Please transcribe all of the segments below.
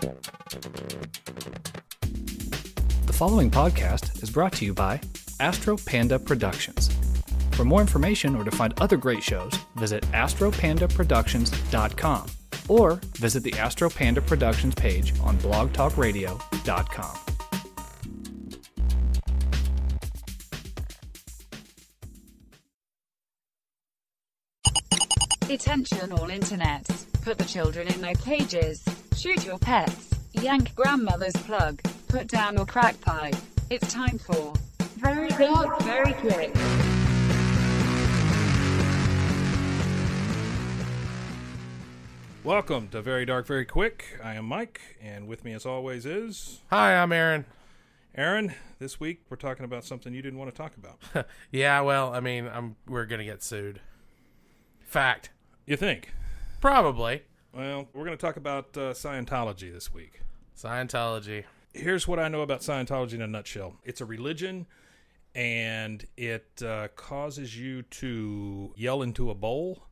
The following podcast is brought to you by Astro Panda Productions. For more information or to find other great shows, visit astropandaproductions.com or visit the Astro Panda Productions page on blogtalkradio.com. Attention all internets. Put the children in their cages. Shoot your pets. Yank grandmother's plug. Put down your crack pipe. It's time for Very Dark, Very Quick. Welcome to Very Dark, Very Quick. I am Mike, and with me, as always, is Hi, I'm Aaron. Aaron. This week, we're talking about something you didn't want to talk about. Yeah, well, I mean, I'm we're gonna get sued. Fact, you think? probably Well, we're going to talk about uh, Scientology this week. Scientology. Here's what I know about Scientology in a nutshell it's a religion, and it uh, causes you to yell into a bowl,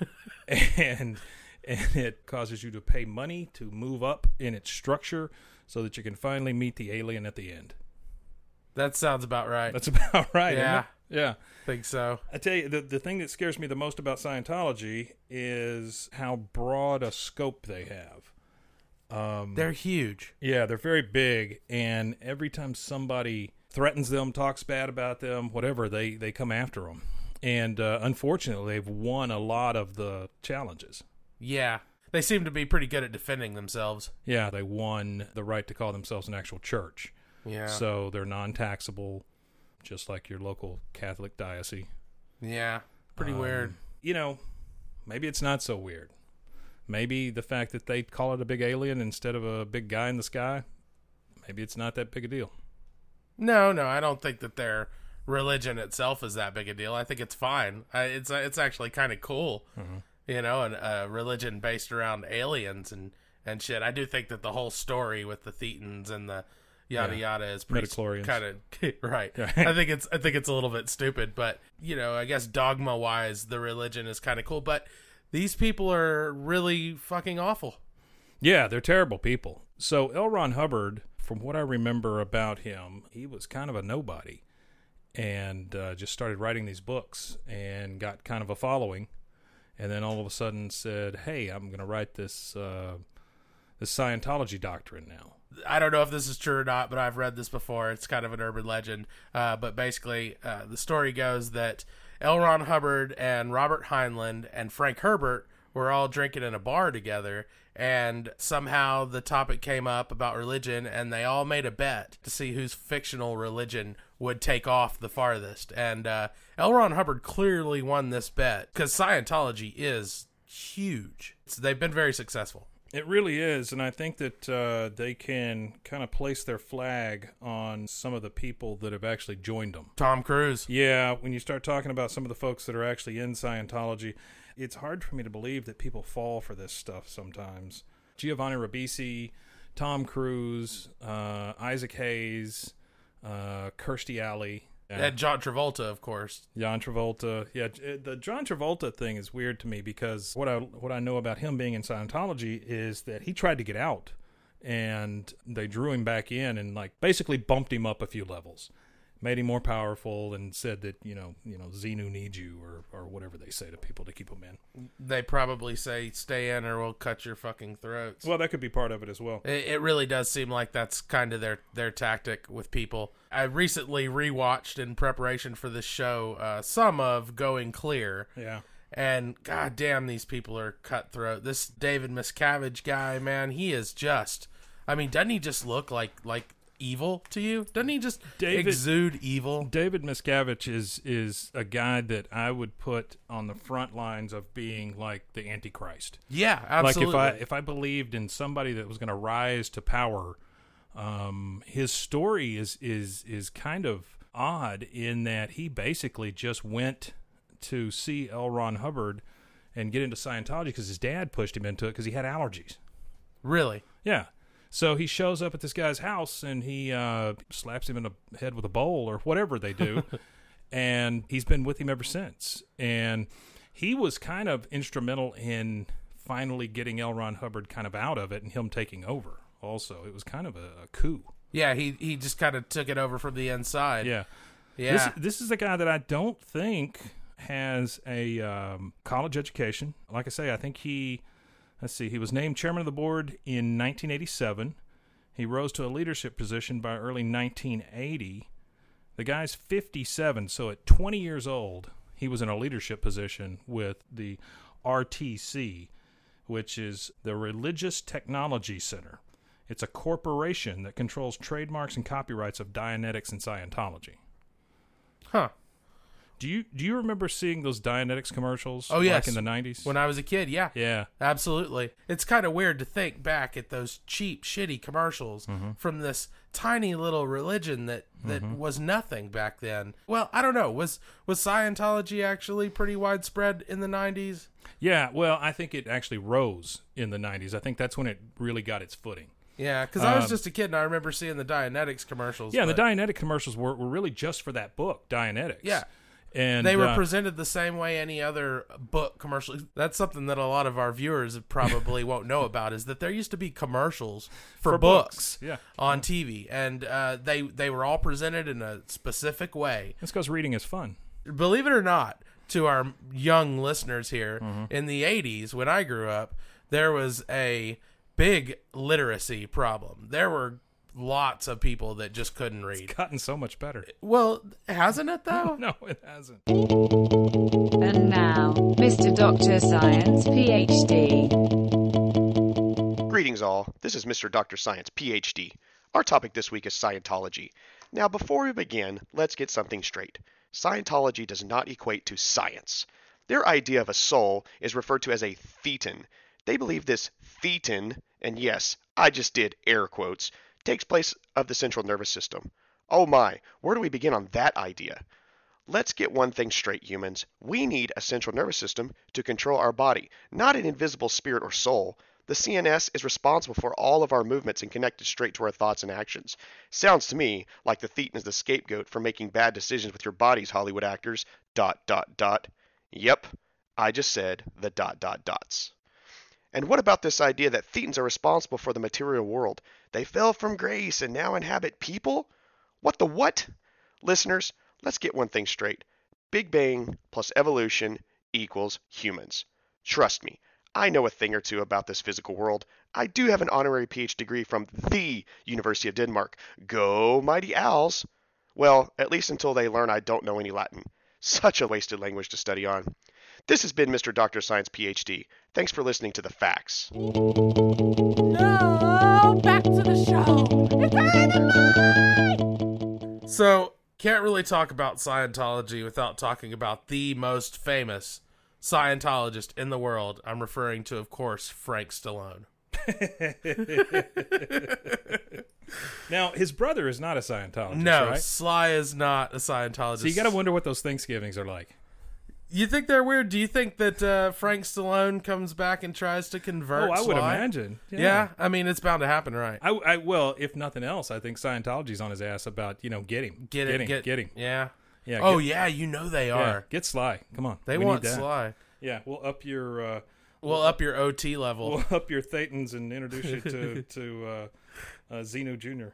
and and it causes you to pay money to move up in its structure so that you can finally meet the alien at the end. That sounds about right. That's about right. Yeah. Yeah. think so. I tell you, the, the thing that scares me the most about Scientology is how broad a scope they have. Um, They're huge. yeah, they're very big, and every time somebody threatens them, talks bad about them, whatever, they, they come after them. And uh, unfortunately, they've won a lot of the challenges. Yeah, they seem to be pretty good at defending themselves. Yeah, they won the right to call themselves an actual church. Yeah. So they're non taxable, just like your local Catholic diocese. yeah. Pretty Um, weird. You know, maybe it's not so weird. Maybe the fact that they call it a big alien instead of a big guy in the sky, maybe it's not that big a deal. No, no, I don't think that their religion itself is that big a deal. I think it's fine. I, it's it's actually kind of cool, you know, and a religion based around aliens and and shit. I do think that the whole story with the Thetans and the yada Yeah. yada is pretty kind of right. Yeah. I think it's I think it's a little bit stupid, but you know, I guess dogma wise, the religion is kind of cool. But these people are really fucking awful. Yeah, they're terrible people. So L. Ron Hubbard, from what I remember about him, he was kind of a nobody, and uh, just started writing these books and got kind of a following, and then all of a sudden said, "Hey, I'm going to write this uh, this Scientology doctrine now." I don't know if this is true or not, but I've read this before. It's kind of an urban legend. Uh, but basically, uh, the story goes that L. Ron Hubbard and Robert Heinlein and Frank Herbert were all drinking in a bar together, and somehow the topic came up about religion, and they all made a bet to see whose fictional religion would take off the farthest. And uh, L. Ron Hubbard clearly won this bet because Scientology is huge. So they've been very successful. It really is, and I think that uh, they can kind of place their flag on some of the people that have actually joined them. Tom Cruise. Yeah, when you start talking about some of the folks that are actually in Scientology, it's hard for me to believe that people fall for this stuff sometimes. Giovanni Ribisi, Tom Cruise, uh, Isaac Hayes, uh, Kirstie Alley, And John Travolta, of course. John Travolta. Yeah, eh, the John Travolta thing is weird to me because what I what I know about him being in Scientology is that he tried to get out, and they drew him back in and like basically bumped him up a few levels, made him more powerful, and said that you know you know Xenu needs you or or whatever they say to people to keep them in. They probably say, stay in or we'll cut your fucking throats. Well, that could be part of it as well. It, it really does seem like that's kind of their, their tactic with people. I recently rewatched in preparation for this show uh, some of Going Clear. Yeah. And god damn, these people are cutthroat. This David Miscavige guy, man, he is just. I mean, doesn't he just look like like evil to you? Doesn't he just David- exude evil? David Miscavige is is a guy that I would put on the front lines of being like the Antichrist. Yeah, absolutely. Like if I if I believed in somebody that was going to rise to power, um, his story is is is kind of odd in that he basically just went to see L. Ron Hubbard and get into Scientology because his dad pushed him into it because he had allergies. really, Yeah. So he shows up at this guy's house and he uh, slaps him in the head with a bowl or whatever they do. and he's been with him ever since. And he was kind of instrumental in finally getting L. Ron Hubbard kind of out of it and him taking over. Also, it was kind of a, a coup. Yeah, he he just kind of took it over from the inside. Yeah. yeah. This, this is a guy that I don't think has a um, college education. Like I say, I think he, let's see, he was named chairman of the board in 1987. He rose to a leadership position by early 1980. The guy's 57, so at 20 years old, he was in a leadership position with the RTC, which is the Religious Technology Center. It's a corporation that controls trademarks and copyrights of Dianetics and Scientology. huh. Do you do you remember seeing those Dianetics commercials? Oh, yes. back in the nineties. When I was a kid, yeah. yeah, Absolutely. It's kind of weird to think back at those cheap, shitty commercials Mm-hmm. from this tiny little religion that, that was nothing back then. Well, I don't know. Was was Scientology actually pretty widespread in the 90s? yeah. Well, I think it actually rose in the nineties. I think that's when it really got its footing. Yeah, because I was Um, just a kid and I remember seeing the Dianetics commercials. Yeah, but the Dianetic commercials were, were really just for that book, Dianetics. Yeah. And they were uh, presented the same way any other book commercial. That's something that a lot of our viewers probably won't know about is that there used to be commercials for, For books, books, yeah. on TV, and uh, they they were all presented in a specific way. That's because reading is fun. Believe it or not, to our young listeners here, Mm-hmm. in the '80s when I grew up, there was a big literacy problem. There were lots of people that just couldn't read. It's Gotten so much better. Well, hasn't it though? No, it hasn't. And now, Mr. Dr. Science, PhD. Greetings, all. This is Mr. Dr. Science, PhD. Our topic this week is Scientology. Now, before we begin, let's get something straight. Scientology does not equate to science. Their idea of a soul is referred to as a thetan. They believe this thetan, and yes, I just did air quotes, takes place of the central nervous system. Oh my, where do we begin on that idea? Let's get one thing straight, humans. We need a central nervous system to control our body, not an invisible spirit or soul. The CNS is responsible for all of our movements and connected straight to our thoughts and actions. Sounds to me like the thetan is the scapegoat for making bad decisions with your bodies, Hollywood actors. Dot, dot, dot. Yep, I just said the dot, dot, dots. And what about this idea that thetans are responsible for the material world? They fell from grace and now inhabit people? What the what? Listeners, let's get one thing straight. Big Bang plus evolution equals humans. Trust me, I know a thing or two about this physical world. I do have an honorary PhD degree from the University of Denmark. Go, mighty owls! Well, at least until they learn I don't know any Latin. Such a wasted language to study on. This has been Mr. Dr. Science PhD. Thanks for listening to the facts. No, back to the show. It's. So, can't really talk about Scientology without talking about the most famous Scientologist in the world. I'm referring to, of course, Frank Stallone. Now, his brother is not a Scientologist, No, right? Sly is not a Scientologist. So you got to wonder what those Thanksgivings are like. You think they're weird? Do you think that uh, Frank Stallone comes back and tries to convert? Oh, I would Sly? imagine. Yeah. I mean, it's bound to happen, right? I, I well, if nothing else, I think Scientology's on his ass about you know get him, Get him, get, get him. Yeah. Yeah. Oh, get, yeah, you know they yeah, are. Get Sly. Come on. They We want. Sly. Yeah, we'll up your uh, We'll up your OT level. we'll up your Thetans and introduce you to to uh, uh, Xenu Jr.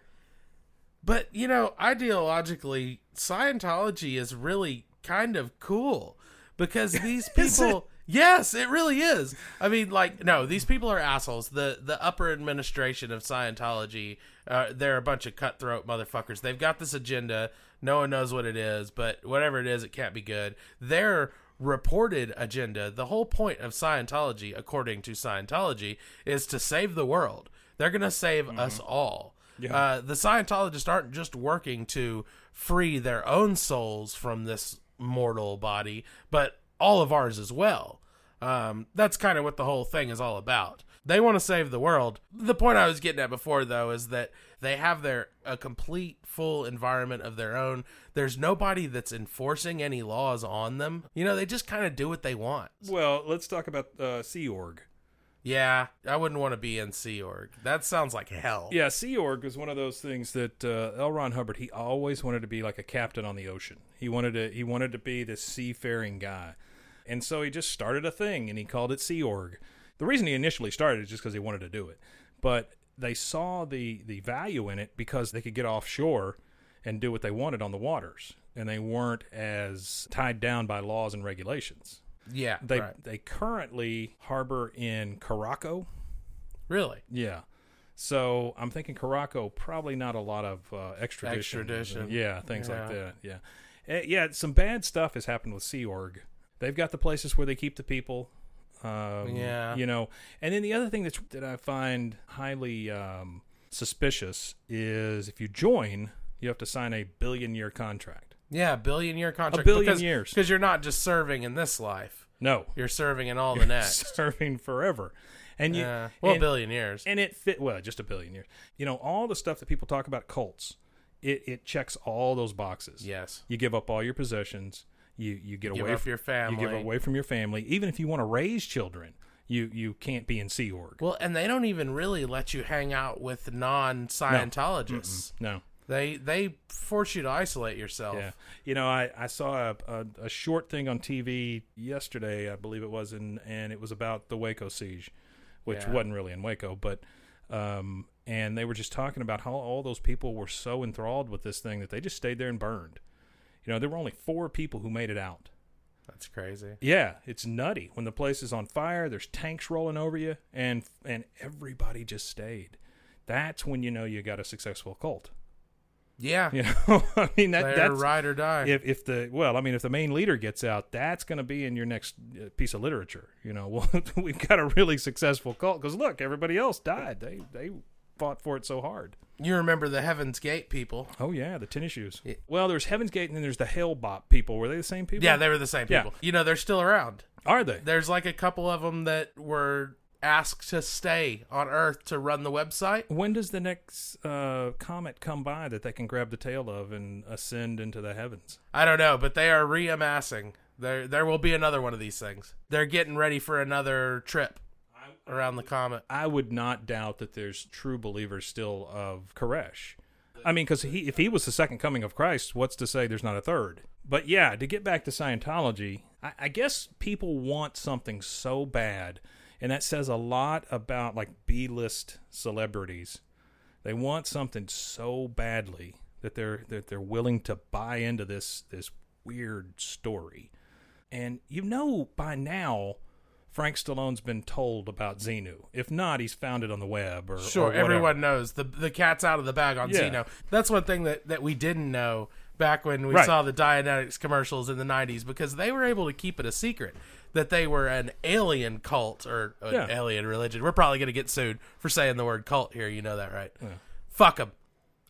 But you know, ideologically, Scientology is really kind of cool because these people. Yes, it really is. I mean, like, no, these people are assholes. The the upper administration of Scientology, uh, they're a bunch of cutthroat motherfuckers. They've got this agenda. No one knows what it is, but whatever it is, it can't be good. Their reported agenda, the whole point of Scientology, according to Scientology, is to save the world. They're going to save us all. Yeah. Uh, the Scientologists aren't just working to free their own souls from this mortal body, but all of ours as well. Um, that's kind of what the whole thing is all about. They want to save the world. The point I was getting at before, though, is that they have their a complete full environment of their own. There's nobody that's enforcing any laws on them. You know, they just kind of do what they want. Well, let's talk about uh, Sea Org. Yeah, I wouldn't want to be in Sea Org. That sounds like hell. Yeah, Sea Org was one of those things that uh, L. Ron Hubbard he always wanted to be like a captain on the ocean. He wanted to he wanted to be this seafaring guy, and so he just started a thing and he called it Sea Org. The reason he initially started is just because he wanted to do it, but they saw the the value in it because they could get offshore and do what they wanted on the waters, and they weren't as tied down by laws and regulations. Yeah, They right. they currently harbor in Curaçao. really. Yeah. So I'm thinking Curaçao, probably not a lot of uh, extradition. Extradition. Yeah, things like that. Yeah. Eh, yeah, some bad stuff has happened with Sea Org. They've got the places where they keep the people. Um, Yeah. You know, and then the other thing that's, that I find highly um, suspicious is if you join, you have to sign a billion year contract. Yeah, billion year contract. A billion because, years. because you're not just serving in this life; No. you're serving in all the next. Serving forever. And you, yeah, well, and- billion years. and it fit well just a billion years you know all the stuff that people talk about cults it, it checks all those boxes yes, you give up all your possessions you you get Give away from your family. you give away from your family even if you want to raise children you you can't be in sea org Well, and they don't even really let you hang out with non-Scientologists. no They they force you to isolate yourself. yeah you know i i saw a, a, a short thing on tv yesterday i believe it was and and it was about the waco siege which Yeah. wasn't really in waco but um and they were just talking about how all those people were so enthralled with this thing that they just stayed there and burned you know there were only four people who made it out That's crazy. Yeah, it's nutty when the place is on fire. There's tanks rolling over you, and and everybody just stayed. That's when you know you got a successful cult. Yeah, You know, I mean that they're that's ride or die. if if the well, I mean if the main leader gets out, that's going to be in your next uh, piece of literature. You know, well we've got a really successful cult because look, everybody else died. They they fought for it so hard. You remember the Heaven's Gate people? Oh yeah, the tennis shoes. Yeah. Well, there's Heaven's Gate and then there's the Hale-Bopp people. Were they the same people? Yeah, they were the same Yeah. people. You know, they're still around. are they? There's like a couple of them that were asked to stay on Earth to run the website. When does the next uh, comet come by that they can grab the tail of and ascend into the heavens? I don't know, but they are reamassing. There, there will be another one of these things. They're getting ready for another trip around the comet. I would not doubt that there's true believers still of Koresh. I mean, because he, if he was the second coming of Christ, what's to say there's not a third? But yeah, to get back to Scientology, I, I guess people want something so bad, and that says a lot about like B-list celebrities. They want something so badly that they're that they're willing to buy into this this weird story. And you know by now, Frank Stallone's been told about Xenu. If not, he's found it on the web or Sure, or everyone knows the the cat's out of the bag on Yeah. Xenu. That's one thing that, that we didn't know back when we Right. saw the Dianetics commercials in the '90s because they were able to keep it a secret that they were an alien cult or an Yeah. alien religion. We're probably going to get sued for saying the word cult here. You know that, right? Fuck them.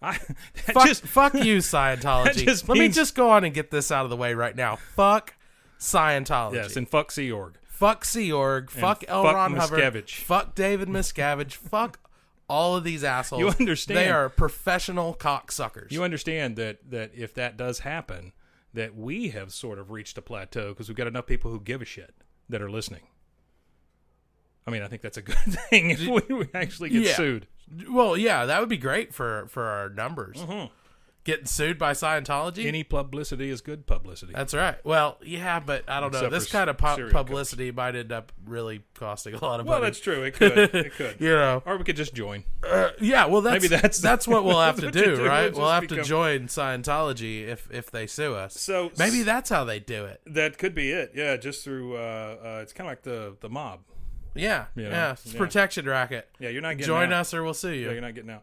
I, Fuck, just fuck you, Scientology. Let me just go on and get this out of the way right now. Fuck Scientology. yes, and fuck Sea Org. fuck Sea Org. Fuck L. fuck Ron Hubbard. Miscavige. Fuck David Miscavige. fuck all of these assholes. You understand- They are professional cocksuckers. You understand that that if that does happen, that we have sort of reached a plateau because we've got enough people who give a shit that are listening. I mean, I think that's a good thing if we, actually get Yeah. sued. well, yeah, that would be great for for our numbers. Mm-hmm. Getting sued by Scientology. Any publicity is good publicity. That's right. Well, yeah, but I don't know. This kind of pu- publicity might end up really costing a lot of well, money. Well, that's true. It could. It could. You know, Or we could just join. yeah. Well, that's Maybe that's- that's what we'll have to that's what you do, do. right? We'll We'll have to join Scientology if if they sue us. So Maybe that's how they do it. that could be it. Yeah, just through. Uh, uh, it's kind of like the the mob. Yeah, You know, yeah. It's yeah. protection racket. Yeah, you're not getting Join out. us or we'll sue Yeah, you. you're not getting out.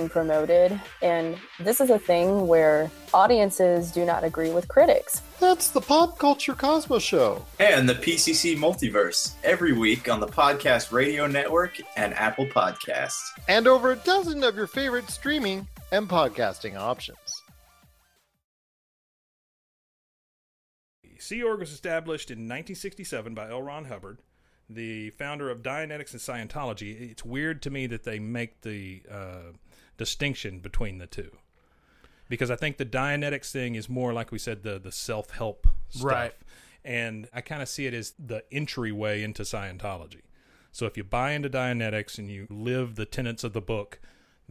being promoted. And this is a thing where audiences do not agree with critics. That's the Pop Culture Cosmos Show. And the PCC Multiverse every week on the Podcast Radio Network and Apple Podcasts. And over a dozen of your favorite streaming and podcasting options. Sea Org was established in 1967 by L. Ron Hubbard, the founder of Dianetics and Scientology. It's weird to me that they make the uh, distinction between the two. Because I think the Dianetics thing is more, like we said, the, the self help stuff. Right. And I kind of see it as the entryway into Scientology. So if you buy into Dianetics and you live the tenets of the book,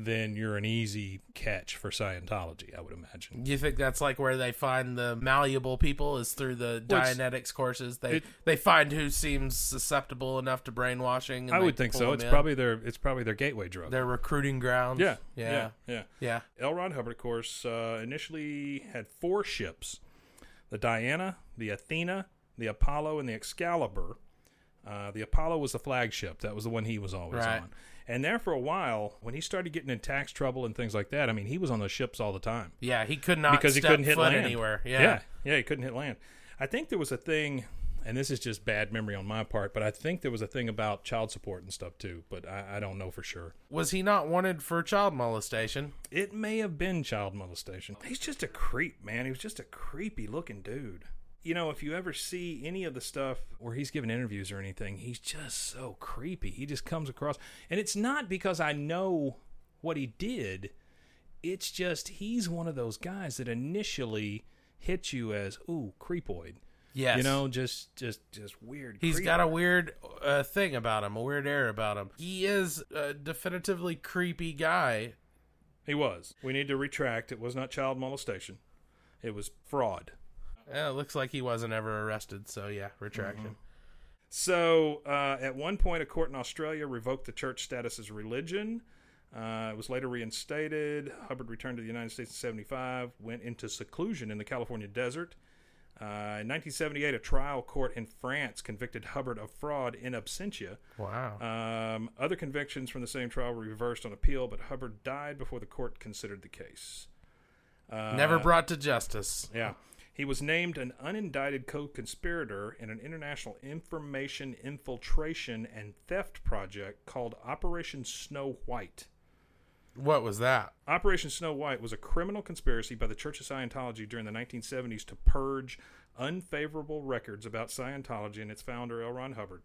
then you're an easy catch for Scientology, I would imagine. You think that's like where they find the malleable people is through the Well, Dianetics courses? They it- they find who seems susceptible enough to brainwashing. And I would think so. It's in. probably their it's probably their gateway drug. their recruiting grounds. Yeah, yeah, yeah, yeah. L. Ron Hubbard, of course, uh, initially had four ships: the Diana, the Athena, the Apollo, and the Excalibur. Uh, the Apollo was the flagship. That was the one he was always Right. on. And there for a while, when he started getting in tax trouble and things like that, I mean, he was on those ships all the time. Yeah, he could not because he couldn't hit land anywhere. Yeah. yeah, yeah, he couldn't hit land. I think there was a thing, and this is just bad memory on my part, but I think there was a thing about child support and stuff too. But I, I don't know for sure. Was he not wanted for child molestation? It may have been child molestation. He's just a creep, man. He was just a creepy looking dude. You know, if you ever see any of the stuff where he's giving interviews or anything, he's just so creepy. He just comes across. And it's not because I know what he did, it's just he's one of those guys that initially hits you as, ooh, creepoid. Yes. You know, just just just weird. He's creep. got a weird uh, thing about him, a weird air about him. He is a definitively creepy guy. He was. We need to retract. It was not child molestation. It was fraud. Yeah, it looks like he wasn't ever arrested, so yeah, retraction. So, uh, at one point, a court in Australia revoked the church status as religion. Uh, it was later reinstated. Hubbard returned to the United States in 75, went into seclusion in the California desert. Uh, in 1978, a trial court in France convicted Hubbard of fraud in absentia. Wow. Um, other convictions from the same trial were reversed on appeal, but Hubbard died before the court considered the case. Uh, Never brought to justice. yeah. He was named an unindicted co conspirator in an international information infiltration and theft project called Operation Snow White. What was that? Operation Snow White was a criminal conspiracy by the Church of Scientology during the 1970s to purge unfavorable records about Scientology and its founder, L. Ron Hubbard.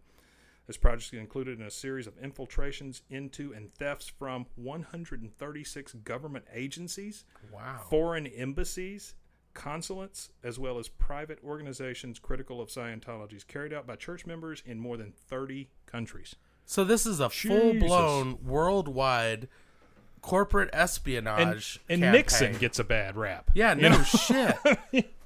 This project included in a series of infiltrations into and thefts from 136 government agencies, Wow. foreign embassies, consulates, as well as private organizations critical of Scientology, carried out by church members in more than 30 countries. So this is a full blown worldwide corporate espionage. And, and. Nixon gets a bad rap. Yeah, no shit.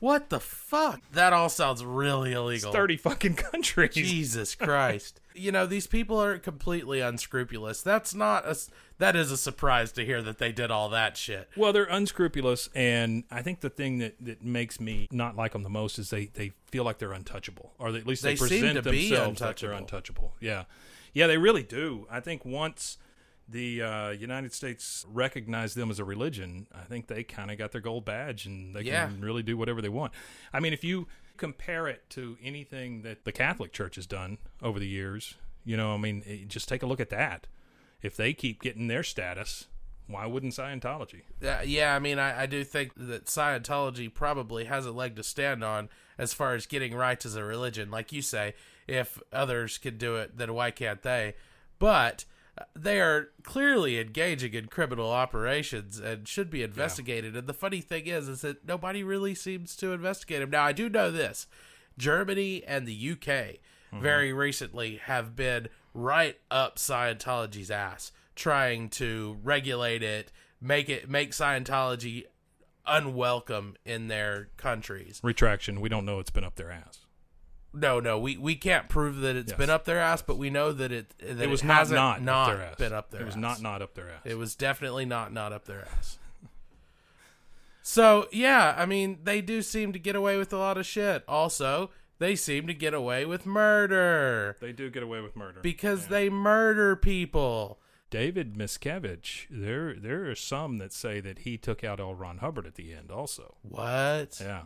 what the fuck? That all sounds really illegal. It's 30 fucking countries. Jesus Christ. you know, these people are completely unscrupulous. That's not a that is a surprise to hear that they did all that shit. Well, they're unscrupulous, and I think the thing that, that makes me not like them the most is they, they feel like they're untouchable, or at least they, They present themselves like they're untouchable. Yeah, yeah, they really do. I think once the uh, United States recognized them as a religion, I think they kind of got their gold badge, and they Yeah. can really do whatever they want. I mean, if you compare it to anything that the Catholic Church has done over the years, you know, I mean, eh, just take a look at that. If they keep getting their status, why wouldn't Scientology? Uh, yeah, I mean, I, I do think that Scientology probably has a leg to stand on as far as getting rights as a religion. Like you say, if others could do it, then why can't they? But they are clearly engaging in criminal operations and should be investigated. And the funny thing is, is that nobody really seems to investigate them. Now, I do know this: Germany and the UK mm-hmm. very recently have been right up Scientology's ass, trying to regulate it, make it make Scientology unwelcome in their countries. Retraction. We don't know it's been up their ass. No, no, we, we can't prove that it's Yes. been up their ass, but we know that it that it was not hasn't not, not up their ass. been up their It was ass. not not up their ass. It was definitely not not up their ass. So yeah, I mean, they do seem to get away with a lot of shit. Also, they seem to get away with murder They do get away with murder because they murder people. David Miscavige, there there are some that say that he took out L. Ron Hubbard at the end also. What? Yeah.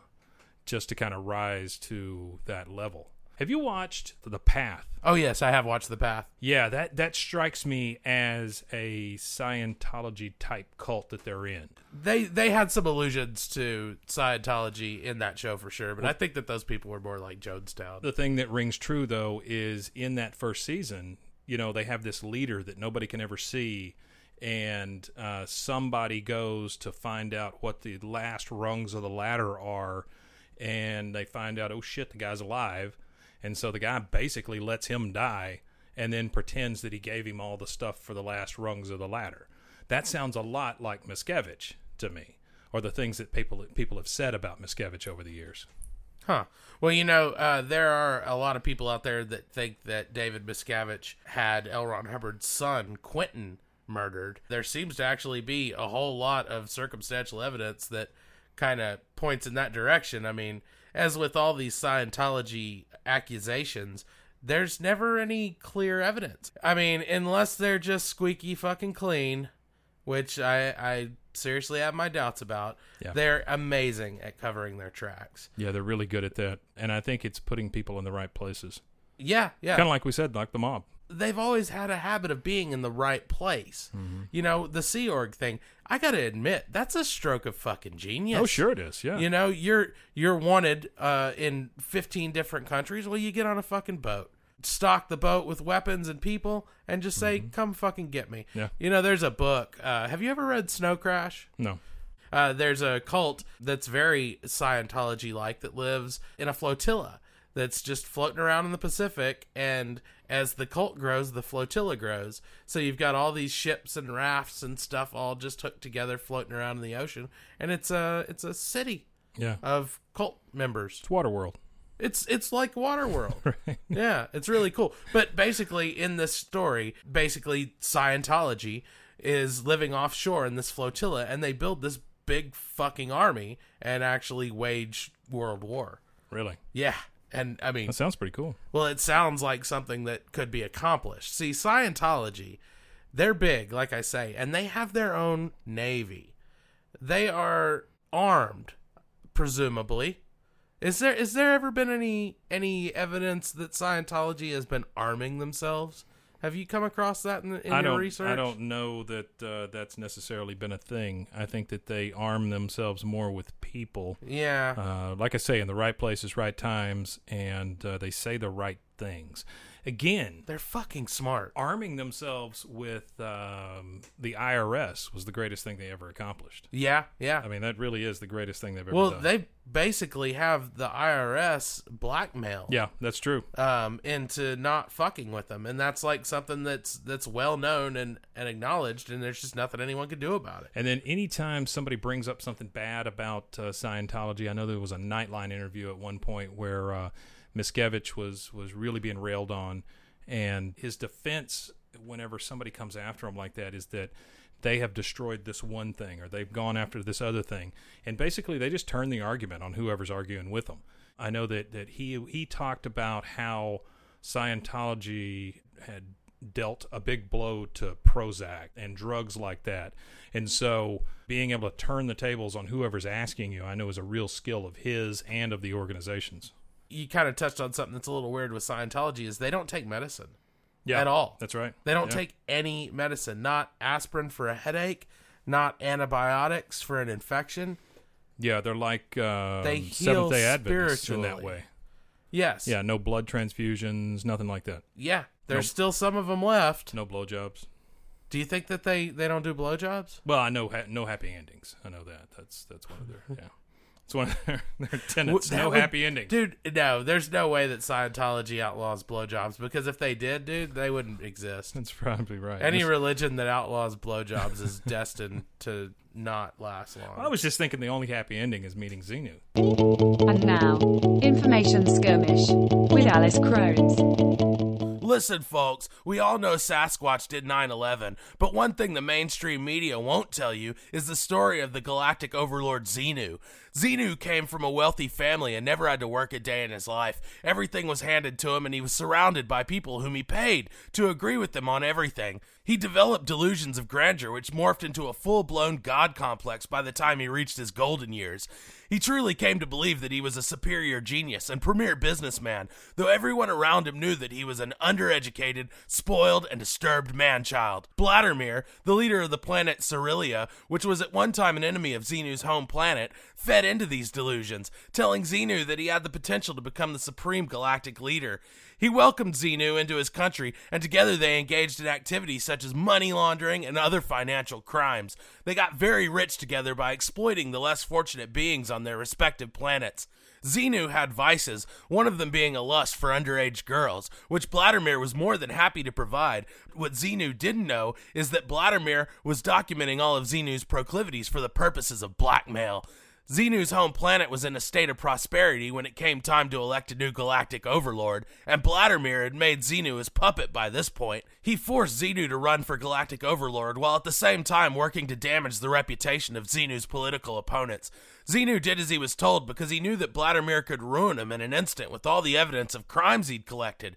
Just to kind of rise to that level. Have you watched The Path? Oh yes, I have watched The Path. Yeah, that that strikes me as a Scientology type cult that they're in. They they had some allusions to Scientology in that show for sure, but I think that those people were more like Jonestown. The thing that rings true though is in that first season, you know, they have this leader that nobody can ever see and uh, somebody goes to find out what the last rungs of the ladder are and they find out oh shit the guy's alive and so the guy basically lets him die and then pretends that he gave him all the stuff for the last rungs of the ladder that sounds a lot like Miscavige to me or the things that people people have said about Miscavige over the years Huh. Well, you know, uh, there are a lot of people out there that think that David Miscavige had L. Ron Hubbard's son, Quentin, murdered. There seems to actually be a whole lot of circumstantial evidence that kind of points in that direction. I mean, as with all these Scientology accusations, there's never any clear evidence. I mean, unless they're just squeaky fucking clean, which I, I seriously have my doubts about. Yeah. They're amazing at covering their tracks. Yeah, they're really good at that, and I think it's putting people in the right places. Yeah, yeah. Kind of like we said, like the mob. They've always had a habit of being in the right place. Mm-hmm. You know, the Sea Org thing. I got to admit, that's a stroke of fucking genius. Oh, sure it is. Yeah. You know, you're you're wanted uh, in 15 different countries. Well, you get on a fucking boat, stock the boat with weapons and people, and just say, "Come fucking get me." Mm-hmm. Yeah. You know, there's a book. Uh, have you ever read Snow Crash? No. Uh, there's a cult that's very Scientology like that lives in a flotilla that's just floating around in the Pacific. And as the cult grows, the flotilla grows. So you've got all these ships and rafts and stuff all just hooked together, floating around in the ocean. And it's a it's a city Yeah. of cult members. It's Waterworld. It's it's like Waterworld. Yeah, it's really cool. But basically, in this story, basically Scientology is living offshore in this flotilla, and they build this big fucking army and actually wage world war. Really? Yeah, and I mean, That sounds pretty cool. well, it sounds like something that could be accomplished. See, Scientology, they're big, like I say, and they have their own navy. They are armed, presumably. Is there is there ever been any any evidence that Scientology has been arming themselves? Have you come across that in, in I your don't. research? I don't know that uh, that's necessarily been a thing. I think that they arm themselves more with people. Yeah. Uh, like I say, in the right places, right times, and uh, they say the right things. Again, they're fucking smart. Arming themselves with um, the IRS was the greatest thing they ever accomplished. Yeah, yeah. I mean, that really is the greatest thing they've ever done. Well, done. they basically have the IRS blackmail. yeah, that's true. um, into not fucking with them, and that's like something that's that's well known and, and acknowledged, and there's just nothing anyone can do about it. And then anytime somebody brings up something bad about uh, Scientology, I know there was a Nightline interview at one point where uh, Miscavige was was really being railed on, and his defense whenever somebody comes after him like that is that they have destroyed this one thing or they've gone after this other thing, and basically they just turn the argument on whoever's arguing with them. I know that that he he talked about how Scientology had dealt a big blow to Prozac and drugs like that. And so being able to turn the tables on whoever's asking you, I know is a real skill of his and of the organizations. You kind of touched on something that's a little weird with Scientology is they don't take medicine Yeah, at all. That's right. They don't Yeah. take any medicine, not aspirin for a headache, not antibiotics for an infection. Yeah, they're like um, They heal Seventh Day Adventists in that way. Yes. Yeah, no blood transfusions, nothing like that. Yeah. There's still some of them left. No blowjobs. Do you think that they they don't do blowjobs? Well, I know ha- no happy endings. I know that. That's that's one of their yeah. It's one of their, their tenets. That no would- happy endings. Dude, no, there's no way that Scientology outlaws blowjobs because if they did, dude, they wouldn't exist. That's probably right. Any This- religion that outlaws blowjobs is destined to not last long. I was just thinking the only happy ending is meeting Xenu. And now, information skirmish with Alice Crones. Listen, folks, we all know Sasquatch did 9 11, but one thing the mainstream media won't tell you is the story of the galactic overlord Xenu. Xenu came from a wealthy family and never had to work a day in his life. Everything was handed to him, and he was surrounded by people whom he paid to agree with them on everything. He developed delusions of grandeur, which morphed into a full blown god complex by the time he reached his golden years. He truly came to believe that he was a superior genius and premier businessman, though everyone around him knew that he was an undereducated, spoiled, and disturbed man child. Blattermere, the leader of the planet Cerilia, which was at one time an enemy of Xenu's home planet, fed into these delusions, telling Xenu that he had the potential to become the supreme galactic leader. He welcomed Xenu into his country, and together they engaged in activities such as money laundering and other financial crimes. They got very rich together by exploiting the less fortunate beings on their respective planets. Xenu had vices, one of them being a lust for underage girls, which Blattermere was more than happy to provide. What Xenu didn't know is that Blattermere was documenting all of Xenu's proclivities for the purposes of blackmail. Xenu's home planet was in a state of prosperity when it came time to elect a new galactic overlord, and Blattermere had made Xenu his puppet by this point. He forced Xenu to run for galactic overlord while at the same time working to damage the reputation of Xenu's political opponents. Xenu did as he was told because he knew that Blattermere could ruin him in an instant with all the evidence of crimes he'd collected.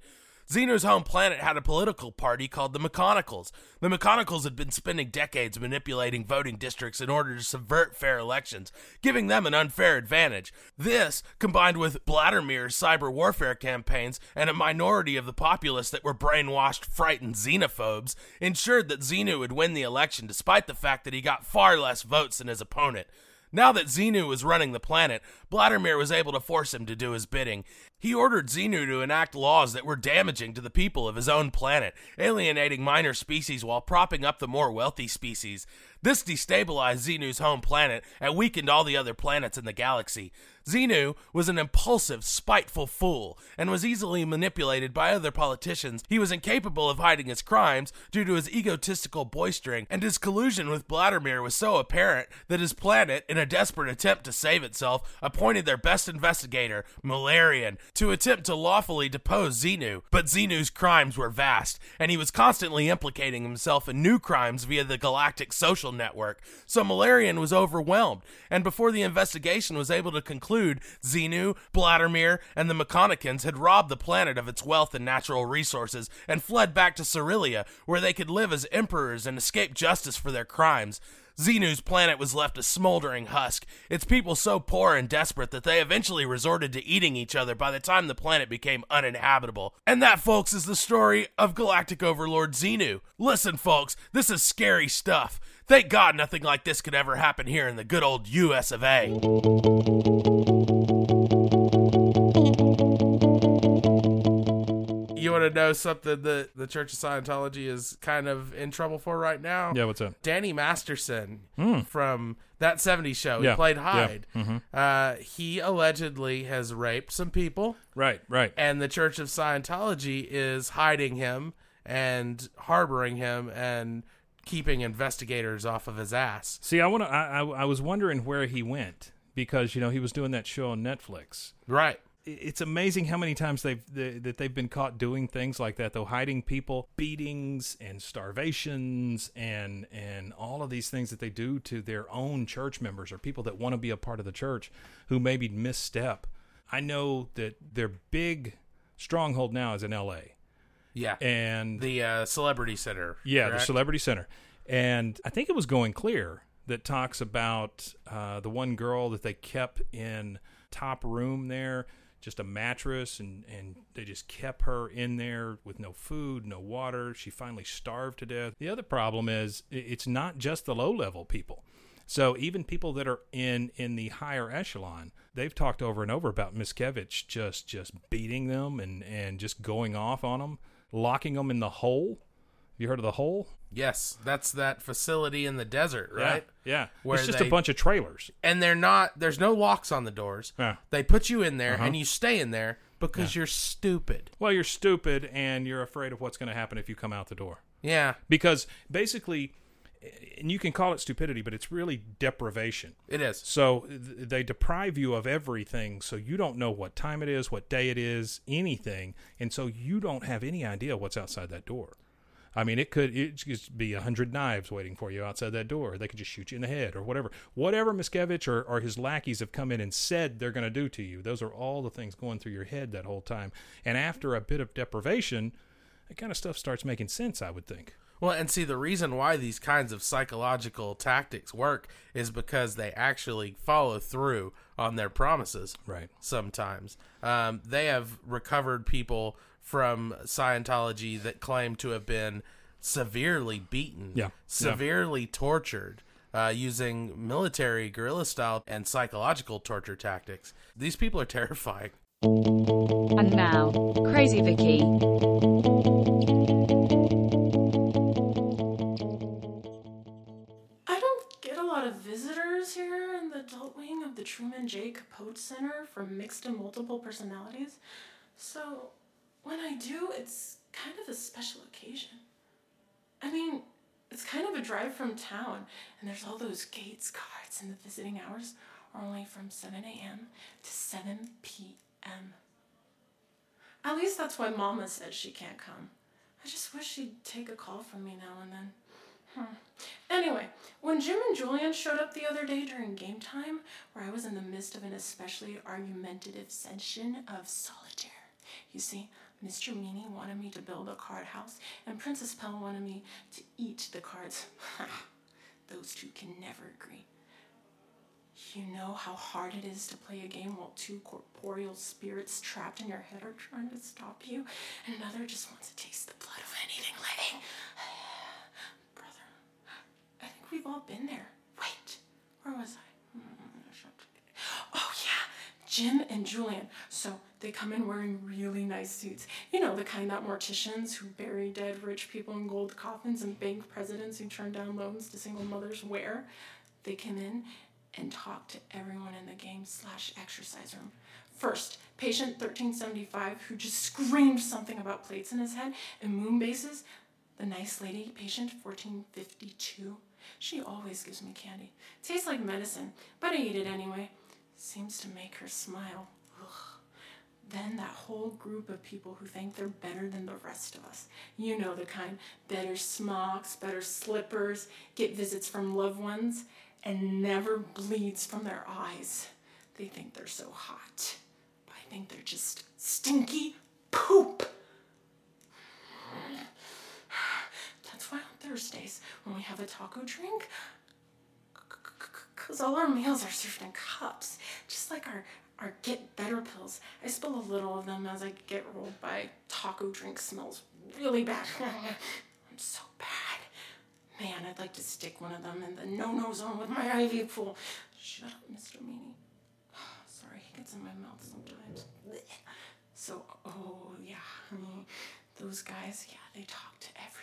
Xenu's home planet had a political party called the Mechanicals. The Mechanicals had been spending decades manipulating voting districts in order to subvert fair elections, giving them an unfair advantage. This, combined with Blattermere's cyber warfare campaigns and a minority of the populace that were brainwashed, frightened xenophobes, ensured that Xenu would win the election despite the fact that he got far less votes than his opponent. Now that Xenu was running the planet, Blattermere was able to force him to do his bidding. He ordered Xenu to enact laws that were damaging to the people of his own planet, alienating minor species while propping up the more wealthy species. This destabilized Xenu's home planet and weakened all the other planets in the galaxy. Xenu was an impulsive, spiteful fool and was easily manipulated by other politicians. He was incapable of hiding his crimes due to his egotistical boistering, and his collusion with Blattermere was so apparent that his planet, in a desperate attempt to save itself, appointed their best investigator, Malarian, to attempt to lawfully depose Xenu. But Xenu's crimes were vast, and he was constantly implicating himself in new crimes via the galactic social network. So Malarian was overwhelmed, and before the investigation was able to conclude, Xenu, Blattermere, and the Mechanicans had robbed the planet of its wealth and natural resources and fled back to Cerilia, where they could live as emperors and escape justice for their crimes. Xenu's planet was left a smoldering husk, its people so poor and desperate that they eventually resorted to eating each other by the time the planet became uninhabitable. And that, folks, is the story of Galactic Overlord Xenu. Listen, folks, this is scary stuff. Thank God nothing like this could ever happen here in the good old US of A. want to know something that the Church of Scientology is kind of in trouble for right now? Yeah, what's up? Danny Masterson Hmm. from that 70s show. Yeah, He played yeah, Hyde. mhm. Uh, he allegedly has raped some people. Right, right. And the Church of Scientology is hiding him and harboring him and keeping investigators off of his ass. See, I want to. I, I I was wondering where he went because you know he was doing that show on Netflix. Right. It's amazing how many times they've they, that they've been caught doing things like that, though, hiding people, beatings and starvations, and and all of these things that they do to their own church members or people that want to be a part of the church who maybe misstep. I know that their big stronghold now is in L.A. Yeah. and The uh, Celebrity Center. yeah, the? Celebrity Center. And I think it was Going Clear that talks about uh, the one girl that they kept in top room there, just a mattress, and, and they just kept her in there with no food, no water. She finally starved to death. The other problem is it's not just the low level people. So even people that are in in the higher echelon, they've talked over and over about Miscavige just just beating them and and just going off on them, locking them in the hole. You heard of the hole? Yes, that's that facility in the desert, right? Yeah. Where it's just a bunch of trailers. And they're not. There's no locks on the doors. Yeah. They put you in there, Uh-huh. and you stay in there because Yeah. you're stupid. Well, you're stupid and you're afraid of what's going to happen if you come out the door. Yeah. Because basically, and you can call it stupidity, but it's really deprivation. It is. So th- they deprive you of everything, so you don't know what time it is, what day it is, anything, and so you don't have any idea what's outside that door. I mean, it could it could be a hundred knives waiting for you outside that door. They could just shoot you in the head or whatever. Whatever Miscavige or, or his lackeys have come in and said they're going to do to you. Those are all the things going through your head that whole time. And after a bit of deprivation, that kind of stuff starts making sense. I would think. Well, and see, the reason why these kinds of psychological tactics work is because they actually follow through on their promises. Right. Sometimes. Um, they have recovered people from Scientology that claim to have been severely beaten, Yeah. severely tortured. Uh, using military guerrilla style and psychological torture tactics. These people are terrifying. And now, Crazy Vicky. Truman Center for Mixed and Multiple Personalities. So, when I do, it's kind of a special occasion. I mean, it's kind of a drive from town, and there's all those gates cards, and the visiting hours are only from 7 a.m. to 7 p.m. At least that's why Mama said she can't come. I just wish she'd take a call from me now and then. Anyway, when Jim and Julian showed up the other day during game time, where I was in the midst of an especially argumentative session of solitaire, you see, Mr. Meany wanted me to build a card house, and Princess Pell wanted me to eat the cards. Those two can never agree. You know how hard it is to play a game while two corporeal spirits trapped in your head are trying to stop you, and another just wants to taste the blood of anything living. Brother, I think we've all been there. Wait, where was I? Mm, oh, yeah, Jim and Julian. So they come in wearing really nice suits. You know, the kind that morticians who bury dead rich people in gold coffins and bank presidents who turn down loans to single mothers wear. They come in and talk to everyone in the game slash exercise room. First, patient 1375, who just screamed something about plates in his head and moon bases. The nice lady, patient 1452, she always gives me candy. Tastes like medicine, but I eat it anyway. Seems to make her smile. Ugh. Then that whole group of people who think they're better than the rest of us. You know the kind. Better smocks, better slippers, get visits from loved ones, and never bleeds from their eyes. They think they're so hot. But I think they're just stinky poop. That's why on Thursdays, when we have a taco drink, because all our meals are served in cups, just like our, our get better pills. I spill a little of them as I get rolled by taco drink smells really bad. I'm so bad. Man, I'd like to stick one of them in the no-no zone with my IV pool. Shut up, Mr. Meany. Sorry, he gets in my mouth sometimes. So, oh yeah, I mean, those guys, yeah, they talk to everyone.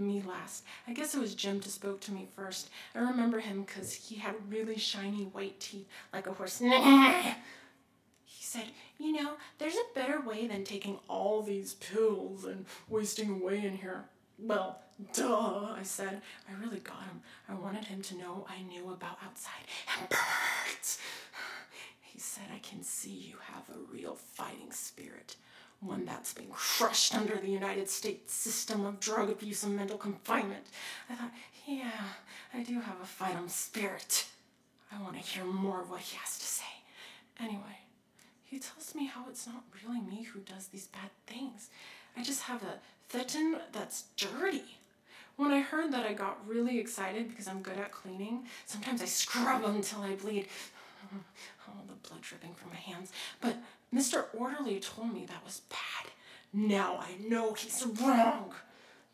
Me last. I guess it was Jim that spoke to me first. I remember him because he had really shiny white teeth like a horse. He said, You know, there's a better way than taking all these pills and wasting away in here. Well, duh, I said. I really got him. I wanted him to know I knew about outside and birds. He said, I can see you have a real fighting spirit. One that's been crushed under the United States system of drug abuse and mental confinement. I thought, yeah, I do have a fighting spirit. I want to hear more of what he has to say. Anyway, he tells me how it's not really me who does these bad things. I just have a thetan that's dirty. When I heard that, I got really excited because I'm good at cleaning. Sometimes I scrub until I bleed. Oh, the blood dripping from my hands. But Mr. Orderly told me that was bad. Now I know he's wrong.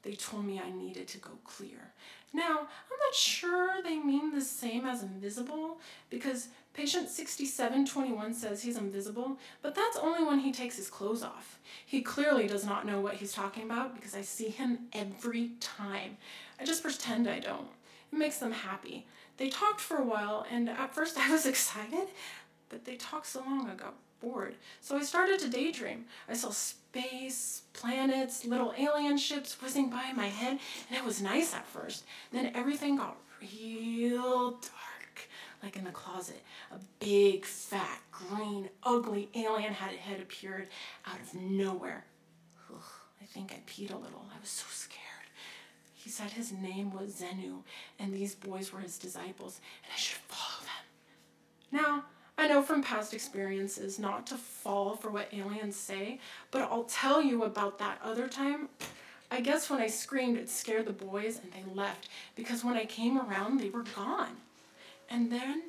They told me I needed to go clear. Now, I'm not sure they mean the same as invisible because patient 6721 says he's invisible, but that's only when he takes his clothes off. He clearly does not know what he's talking about because I see him every time. I just pretend I don't. It makes them happy. They talked for a while, and at first I was excited, but they talked so long I got bored. So I started to daydream. I saw space, planets, little alien ships whizzing by my head, and it was nice at first. Then everything got real dark, like in the closet. A big, fat, green, ugly alien had head appeared out of nowhere. Ugh, I think I peed a little. I was so scared. He said his name was Xenu, and these boys were his disciples, and I should follow them. Now, I know from past experiences not to fall for what aliens say, but I'll tell you about that other time. I guess when I screamed, it scared the boys and they left because when I came around, they were gone. And then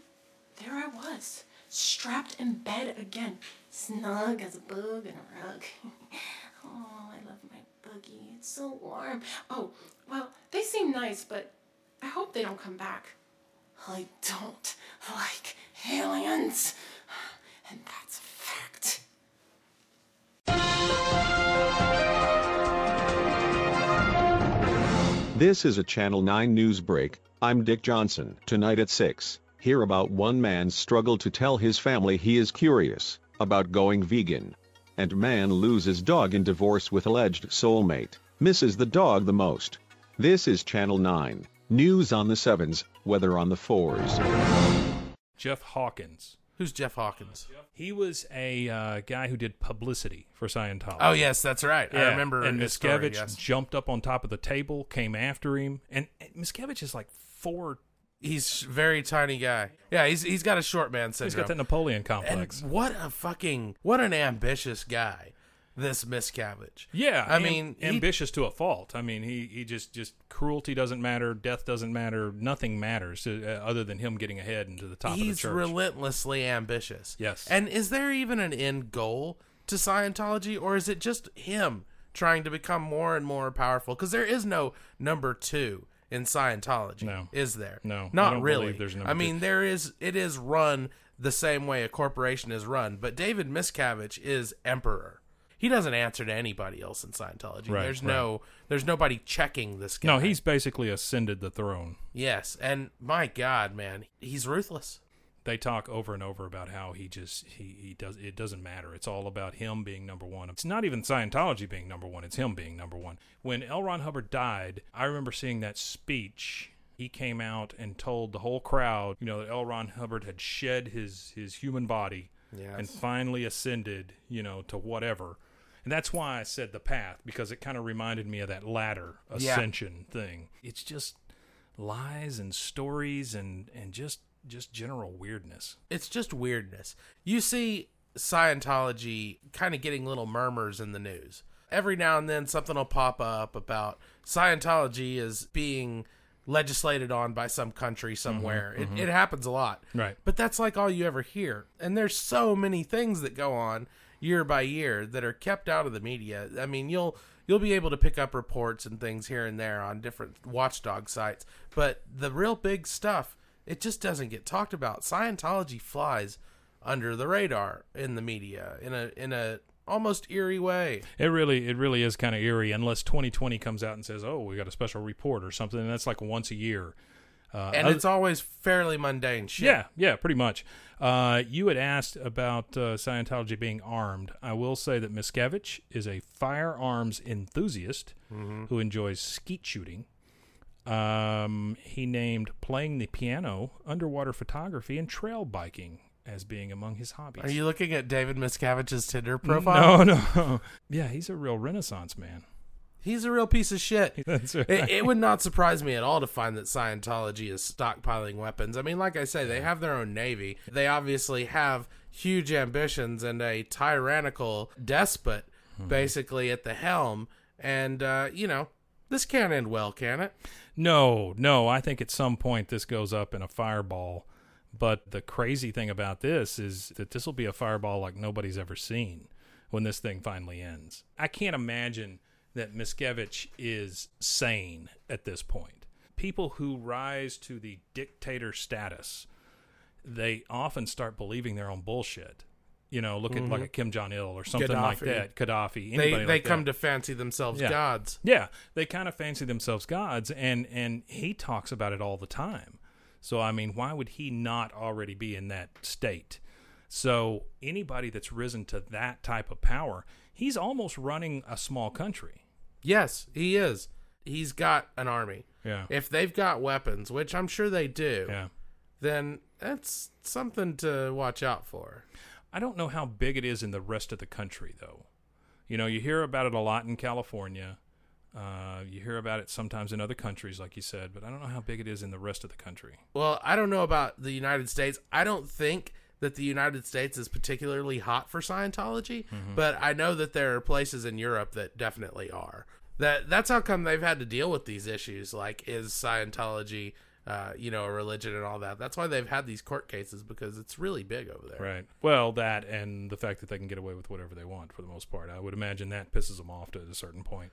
there I was, strapped in bed again, snug as a bug in a rug. oh, I love my boogie. It's so warm. Oh, well, they seem nice, but I hope they don't come back. I don't like aliens. And that's a fact. This is a Channel 9 news break. I'm Dick Johnson. Tonight at 6, hear about one man's struggle to tell his family he is curious about going vegan. And man loses dog in divorce with alleged soulmate, misses the dog the most. This is Channel 9, news on the 7s, weather on the 4s. Jeff Hawkins. Who's Jeff Hawkins? He was a uh, guy who did publicity for Scientology. Oh yes, that's right. I remember And his story, Miscavige yes. jumped up on top of the table, came after him, and, and Miscavige is like four. He's very tiny guy. Yeah, he's he's got a short man syndrome. He's got that Napoleon complex. And what a fucking what an ambitious guy, this Miscavige. Yeah, I am- mean, he- ambitious to a fault. I mean, he, he just just cruelty doesn't matter, death doesn't matter, nothing matters uh, other than him getting ahead into the top of the he's church. relentlessly ambitious. Yes. And is there even an end goal to Scientology, or is it just him trying to become more and more powerful? Because there is no number two in Scientology. No. Is there? No, I Not don't really. there's number I two. mean, there is. It is run the same way a corporation is run, but David Miscavige is emperor. He doesn't answer to anybody else in Scientology. Right, there's right. no. There's nobody checking this guy. no, he's basically ascended the throne. Yes, and my God, man, he's ruthless. They talk over and over about how he just he, he does it doesn't matter. It's all about him being number one. It's not even Scientology being number one. It's him being number one. When L. Ron Hubbard died, I remember seeing that speech. He came out and told the whole crowd, you know, that L. Ron Hubbard had shed his his human body Yes. and finally ascended, you know, to whatever. And that's why I said the path because it kind of reminded me of that ladder Yeah. ascension thing. It's just lies and stories and and just just general weirdness. it's just weirdness. You see Scientology kind of getting little murmurs in the news. Every now and then something will pop up about Scientology is being legislated on by some country somewhere. mhm. It, it happens a lot. Right. But that's like all you ever hear. And there's so many things that go on year by year that are kept out of the media. I mean, you'll you'll be able to pick up reports and things here and there on different watchdog sites, but the real big stuff, it just doesn't get talked about. Scientology flies under the radar in the media in a in a almost eerie way. It really, it really is kind of eerie unless 2020 comes out and says, "Oh, we got a special report or something." And that's like once a year. Uh, And it's always fairly mundane shit. yeah, yeah, pretty much. Uh, you had asked about uh, Scientology being armed. I will say that Miscavige is a firearms enthusiast Mhm. who enjoys skeet shooting. Um, he named playing the piano, underwater photography, and trail biking as being among his hobbies. Are you looking at David Miscavige's Tinder profile? No, no. yeah, he's a real Renaissance man. He's a real piece of shit. That's right. it, it would not surprise me at all to find that Scientology is stockpiling weapons. I mean, like I say, they have their own navy. They obviously have huge ambitions and a tyrannical despot, Hmm. basically at the helm. And uh, you know, this can't end well, can it? No, no. I think at some point this goes up in a fireball. But the crazy thing about this is that this will be a fireball like nobody's ever seen when this thing finally ends. I can't imagine that Miscavige is sane at this point. People who rise to the dictator status, they often start believing their own bullshit. You know, look at like Mhm. a Kim Jong Il or something like that. Gaddafi. They they like come that. to fancy themselves Yeah. gods. Yeah, they kind of fancy themselves gods, and and he talks about it all the time. So I mean, why would he not already be in that state? So anybody that's risen to that type of power, he's almost running a small country. Yes, he is. He's got an army. Yeah. If they've got weapons, which I'm sure they do, Yeah. then that's something to watch out for. I don't know how big it is in the rest of the country, though. You know, you hear about it a lot in California. Uh, you hear about it sometimes in other countries, like you said, but I don't know how big it is in the rest of the country. Well, I don't know about the United States. I don't think that the United States is particularly hot for Scientology, Mm-hmm. but I know that there are places in Europe that definitely are. That that's how come they've had to deal with these issues. Like, is Scientology, uh, you know, a religion and all that? That's why they've had these court cases because it's really big over there. Right. Well, that and the fact that they can get away with whatever they want for the most part. I would imagine that pisses them off to a certain point.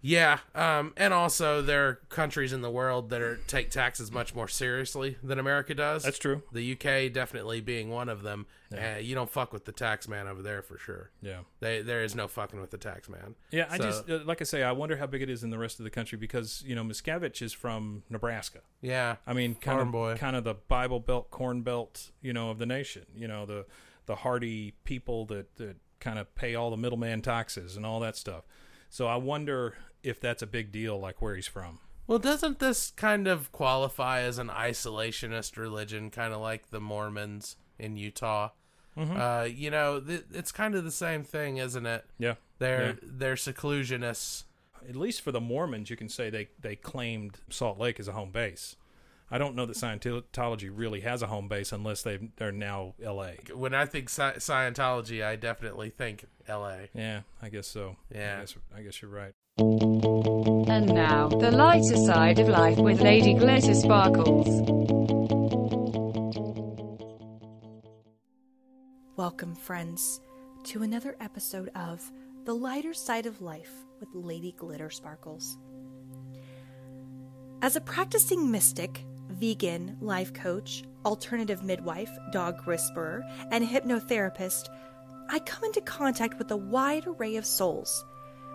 Yeah, um, and also there are countries in the world that are take taxes much more seriously than America does. That's true. The UK definitely being one of them. Yeah. Uh, you don't fuck with the tax man over there for sure. Yeah. they, there is no fucking with the tax man. Yeah, I just uh, like I say, I wonder how big it is in the rest of the country because you know Miscavige is from Nebraska. Yeah, I mean, kind farm of boy. kind of the Bible Belt, Corn Belt, you know, of the nation. You know, the the hardy people that that kind of pay all the middleman taxes and all that stuff. So I wonder if that's a big deal, like where he's from. Well, doesn't this kind of qualify as an isolationist religion, kind of like the Mormons in Utah? Mhm. Uh, you know, th- it's kind of the same thing, isn't it? Yeah. They're Yeah. they're seclusionists. At least for the Mormons, you can say they they claimed Salt Lake as a home base. I don't know that Scientology really has a home base unless they they're now L.A. When I think Sci- Scientology, I definitely think L.A. Yeah, I guess so. Yeah. I guess, I guess you're right. And now, the lighter side of life with Lady Glitter Sparkles. Welcome, friends, to another episode of The Lighter Side of Life with Lady Glitter Sparkles. As a practicing mystic, vegan, life coach, alternative midwife, dog whisperer, and hypnotherapist, I come into contact with a wide array of souls.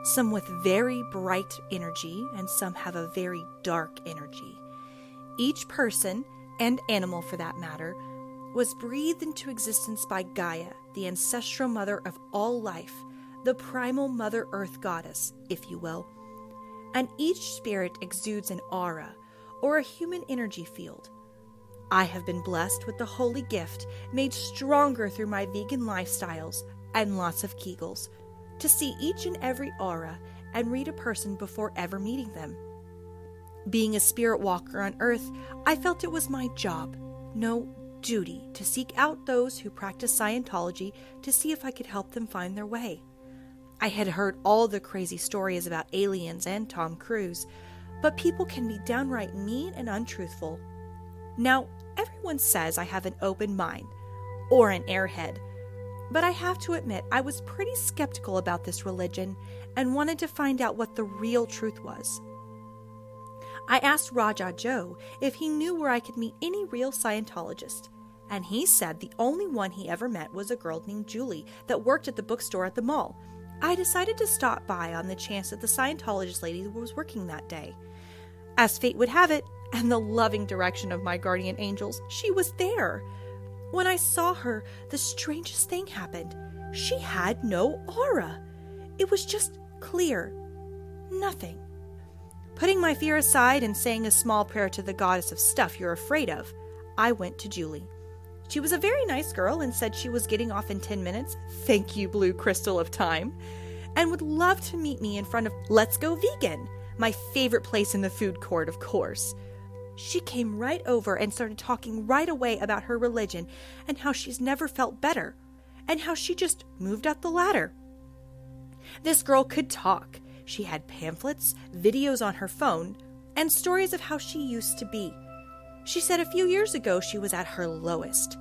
Some with very bright energy, and some have a very dark energy. Each person, and animal for that matter, was breathed into existence by Gaia, the ancestral mother of all life, the primal Mother Earth goddess, if you will. And each spirit exudes an aura, or a human energy field. I have been blessed with the holy gift, made stronger through my vegan lifestyles and lots of Kegels, to see each and every aura and read a person before ever meeting them. Being a spirit walker on Earth, I felt it was my job, no duty, to seek out those who practice Scientology to see if I could help them find their way. I had heard all the crazy stories about aliens and Tom Cruise, but people can be downright mean and untruthful. Now, everyone says I have an open mind, or an airhead, but I have to admit I was pretty skeptical about this religion and wanted to find out what the real truth was. I asked Raja Joe if he knew where I could meet any real Scientologist, and he said the only one he ever met was a girl named Julie that worked at the bookstore at the mall. I decided to stop by on the chance that the Scientologist lady was working that day. As fate would have it, and the loving direction of my guardian angels, she was there. When I saw her, the strangest thing happened. She had no aura. It was just clear. Nothing. Putting my fear aside and saying a small prayer to the goddess of stuff you're afraid of, I went to Julie. She was a very nice girl and said she was getting off in 10 minutes. Thank you, Blue Crystal of Time. And would love to meet me in front of Let's Go Vegan, my favorite place in the food court, of course. She came right over and started talking right away about her religion and how she's never felt better, and how she just moved up the ladder. This girl could talk. She had pamphlets, videos on her phone, and stories of how she used to be. She said a few years ago she was at her lowest,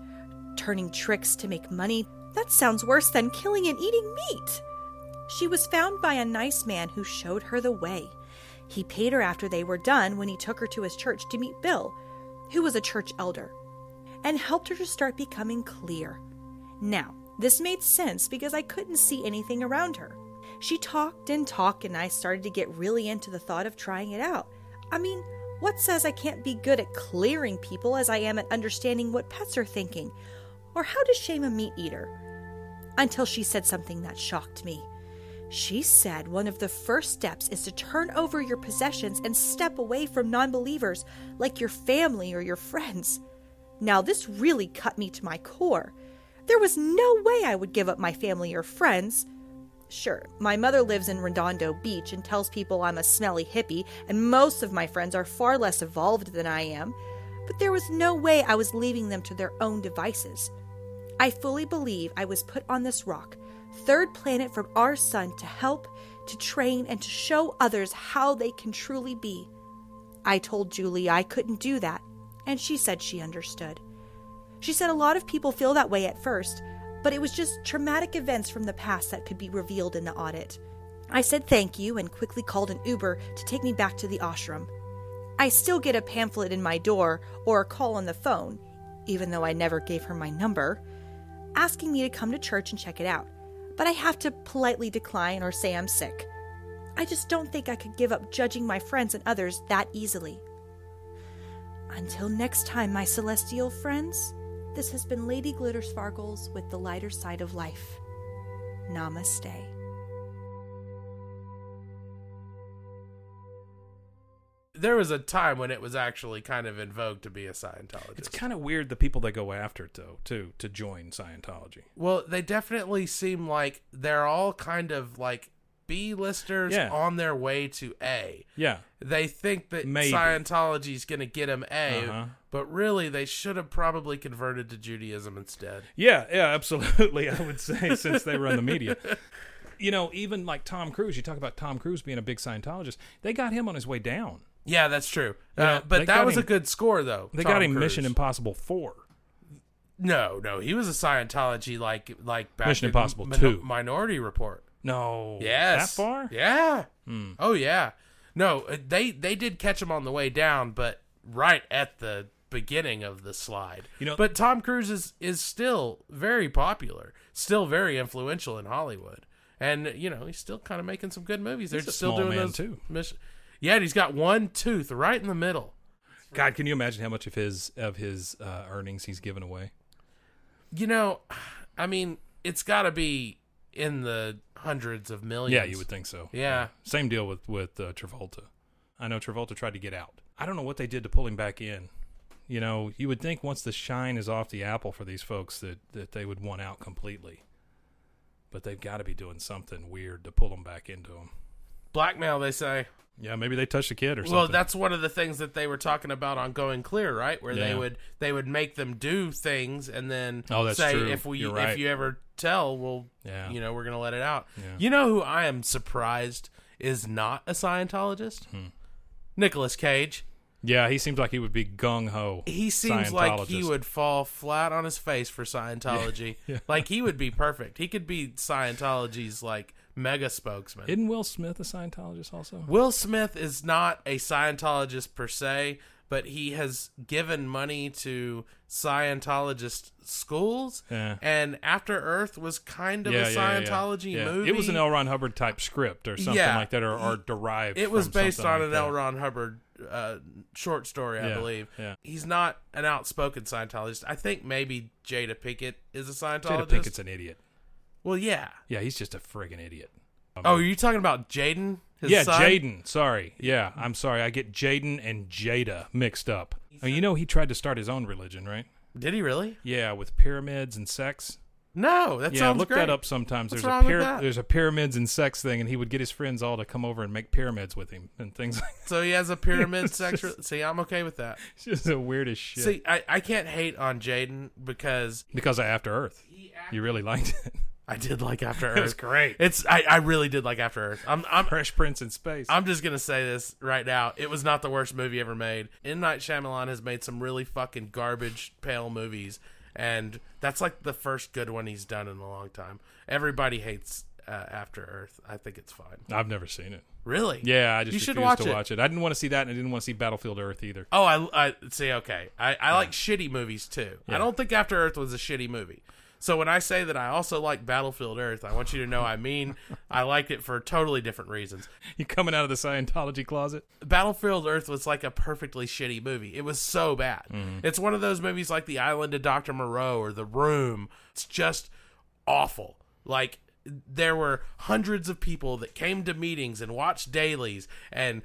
turning tricks to make money. That sounds worse than killing and eating meat. She was found by a nice man who showed her the way. He paid her after they were done when he took her to his church to meet Bill, who was a church elder, and helped her to start becoming clear. Now, this made sense because I couldn't see anything around her. She talked and talked, and I started to get really into the thought of trying it out. I mean, what says I can't be good at clearing people as I am at understanding what pets are thinking, or how to shame a meat eater? Until she said something that shocked me. She said one of the first steps is to turn over your possessions and step away from non believers like your family or your friends. Now, this really cut me to my core. There was no way I would give up my family or friends. Sure, my mother lives in Redondo Beach and tells people I'm a smelly hippie, and most of my friends are far less evolved than I am, but there was no way I was leaving them to their own devices. I fully believe I was put on this rock, third planet from our sun, to help, to train and to show others how they can truly be. I told Julie I couldn't do that, and she said she understood. She said a lot of people feel that way at first, but it was just traumatic events from the past that could be revealed in the audit. I said thank you and quickly called an Uber to take me back to the ashram. I still get a pamphlet in my door or a call on the phone, even though I never gave her my number, asking me to come to church and check it out. But I have to politely decline or say I'm sick. I just don't think I could give up judging my friends and others that easily. Until next time, my celestial friends, this has been Lady Glitter Sparkles with the lighter side of life. Namaste. There was a time when it was actually kind of in vogue to be a Scientologist. It's kind of weird the people that go after it though, too, to join Scientology. Well, they definitely seem like they're all kind of like B listers Yeah. on their way to A. Yeah. They think that Maybe. Scientology's going to get them A, Uh-huh. but really they should have probably converted to Judaism instead. Yeah, yeah, absolutely. I would say since they run the media. You know, even like Tom Cruise, you talk about Tom Cruise being a big Scientologist. They got him on his way down. Yeah, that's true. You Uh, but that was a good score, though. They Tom got him Cruise. Mission Impossible 4. No, no, he was a Scientology like like back Mission Impossible Min- 2. Minority Report. No. Yes. That far? Yeah. Hmm. Oh yeah. No, uh, they they did catch him on the way down, but right at the beginning of the slide. You know- but Tom Cruise is is still very popular, still very influential in Hollywood, and you know he's still kind of making some good movies. They're still doing those too. Mission- yeah, and he's got one tooth right in the middle. God, can you imagine how much of his of his uh, earnings he's given away? You know, I mean, it's got to be in the hundreds of millions. Yeah, you would think so. Yeah. Same deal with with uh, Travolta. I know Travolta tried to get out. I don't know what they did to pull him back in. You know, you would think once the shine is off the apple for these folks that that they would want out completely. But they've got to be doing something weird to pull them back into them. Blackmail, they say. Yeah, maybe they touched a kid or something. Well, that's one of the things that they were talking about on Going Clear, right? Where they would they would make them do things and then Oh, that's say true. if we You're if you ever tell, well, Yeah. you know, we're gonna let it out. Yeah. You know who I am surprised is not a Scientologist? Hmm. Nicolas Cage. yeah, he seems like he would be gung ho. He seems like he would fall flat on his face for Scientology. Yeah. Like he would be perfect. He could be Scientology's like mega spokesman. Isn't Will Smith a Scientologist also? Will Smith is not a Scientologist per se, but he has given money to Scientologist schools. Yeah. And After Earth was kind of yeah, a Scientology yeah. movie. It was an L. Ron Hubbard type script or something like that, or, or derived. It was based on like an that. L. Ron Hubbard uh, short story, I Yeah, believe. yeah. He's not an outspoken Scientologist. I think maybe Jada Pinkett is a Scientologist. Jada Pinkett's an idiot. Well, yeah. Yeah, he's just a friggin' idiot. Oh, are you talking about Jaden? Yeah. Jaden. Sorry. Yeah, I'm sorry. I get Jaden and Jada mixed up. Oh, you know he tried to start his own religion, right? Did he really? Yeah, with pyramids and sex. No, that yeah, sounds look great. that up sometimes. What's there's a that? there's a pyramids and sex thing, and he would get his friends all to come over and make pyramids with him and things like. That. So he has a pyramid sex. just- See, I'm okay with that. It's just the weirdest shit. See, I, I can't hate on Jaden because because of After Earth, you really liked it. I did like After Earth. It was great. It's I, I really did like After Earth. I'm I'm Fresh Prince in space. I'm just gonna say this right now. It was not the worst movie ever made. M. Night Shyamalan has made some really fucking garbage pale movies, and that's like the first good one he's done in a long time. Everybody hates uh, After Earth. I think it's fine. I've never seen it. Really? Yeah, I just You should watch to it. watch it. I didn't want to see that, and I didn't want to see Battlefield Earth either. Oh, I, I see. Okay, I, I like shitty movies too. I don't think After Earth was a shitty movie. So when I say that I also like Battlefield Earth, I want you to know I mean I liked it for totally different reasons. You coming out of the Scientology closet? Battlefield Earth was like a perfectly shitty movie. It was so bad. Mhm. It's one of those movies like The Island of Dr. Moreau or The Room. It's just awful. Like there were hundreds of people that came to meetings and watched dailies and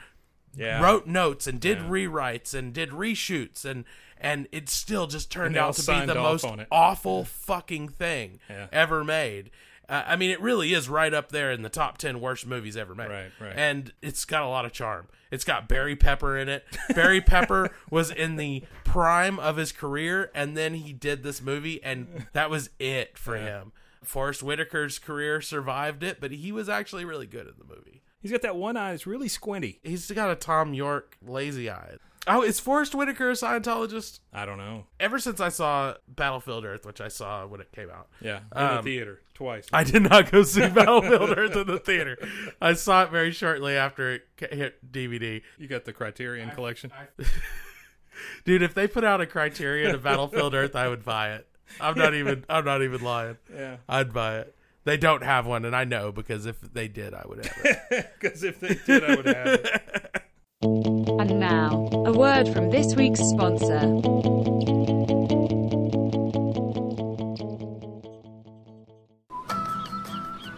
Yeah. wrote notes and did Yeah. rewrites and did reshoots and and it still just turned And they all out to be the most awful fucking thing Yeah. ever made. Uh, I mean, it really is right up there in the top ten worst movies ever made. Right, right. And it's got a lot of charm. It's got Barry Pepper in it. Barry Pepper was in the prime of his career, and then he did this movie, and that was it for him. Forest Whitaker's career survived it, but he was actually really good in the movie. He's got that one eye that's really squinty. He's got a Thom Yorke lazy eye. Oh, is Forest Whitaker a Scientologist? I don't know. Ever since I saw Battlefield Earth, which I saw when it came out. Yeah, in Um, the theater twice. I did not go see Battlefield Earth in the theater. I saw it very shortly after it ca- hit DVD. You got the Criterion collection. Dude, if they put out a Criterion of Battlefield Earth, I would buy it. I'm not even. I'm not even lying. Yeah. I'd buy it. They don't have one, and I know because if they did, I would have it. Because if they did, I would have it. And now, a word from this week's sponsor.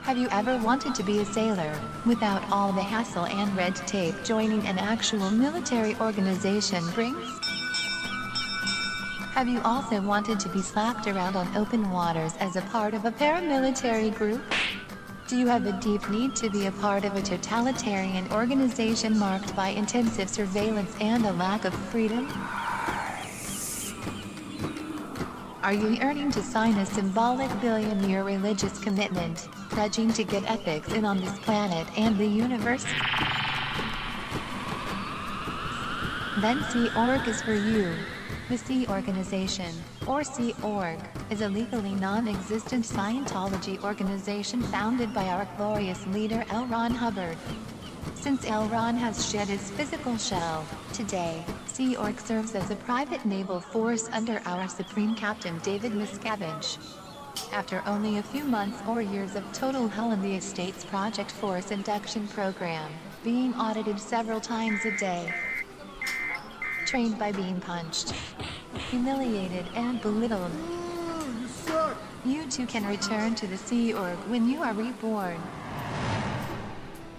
Have you ever wanted to be a sailor without all the hassle and red tape joining an actual military organization brings? Have you also wanted to be slapped around on open waters as a part of a paramilitary group? Do you have a deep need to be a part of a totalitarian organization marked by intensive surveillance and a lack of freedom? Are you yearning to sign a symbolic billion year religious commitment, pledging to get ethics in on this planet and the universe? Then Sea Org is for you. The Sea Organization, or Sea Org, is a legally non-existent Scientology organization founded by our glorious leader L. Ron Hubbard. Since L. Ron has shed his physical shell, today, Sea Org serves as a private naval force under our Supreme Captain David Miscavige. After only a few months or years of total hell in the Estates Project Force induction program, being audited several times a day, trained by being punched, humiliated, and belittled. You too can return to the Sea Org when you are reborn.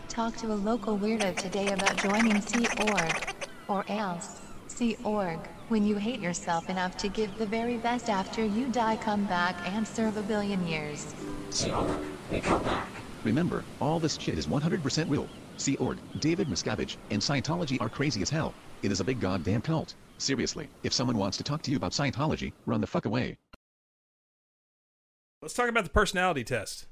Talk to a local weirdo today about joining Sea Org, or else, Sea Org, when you hate yourself enough to give the very best after you die, come back and serve a billion years. Sea Org, we come back. Remember, all this shit is 100% real. Sea Org, David Miscavige, and Scientology are crazy as hell. It is a big goddamn cult. Seriously, if someone wants to talk to you about Scientology, run the fuck away. Let's talk about the personality test.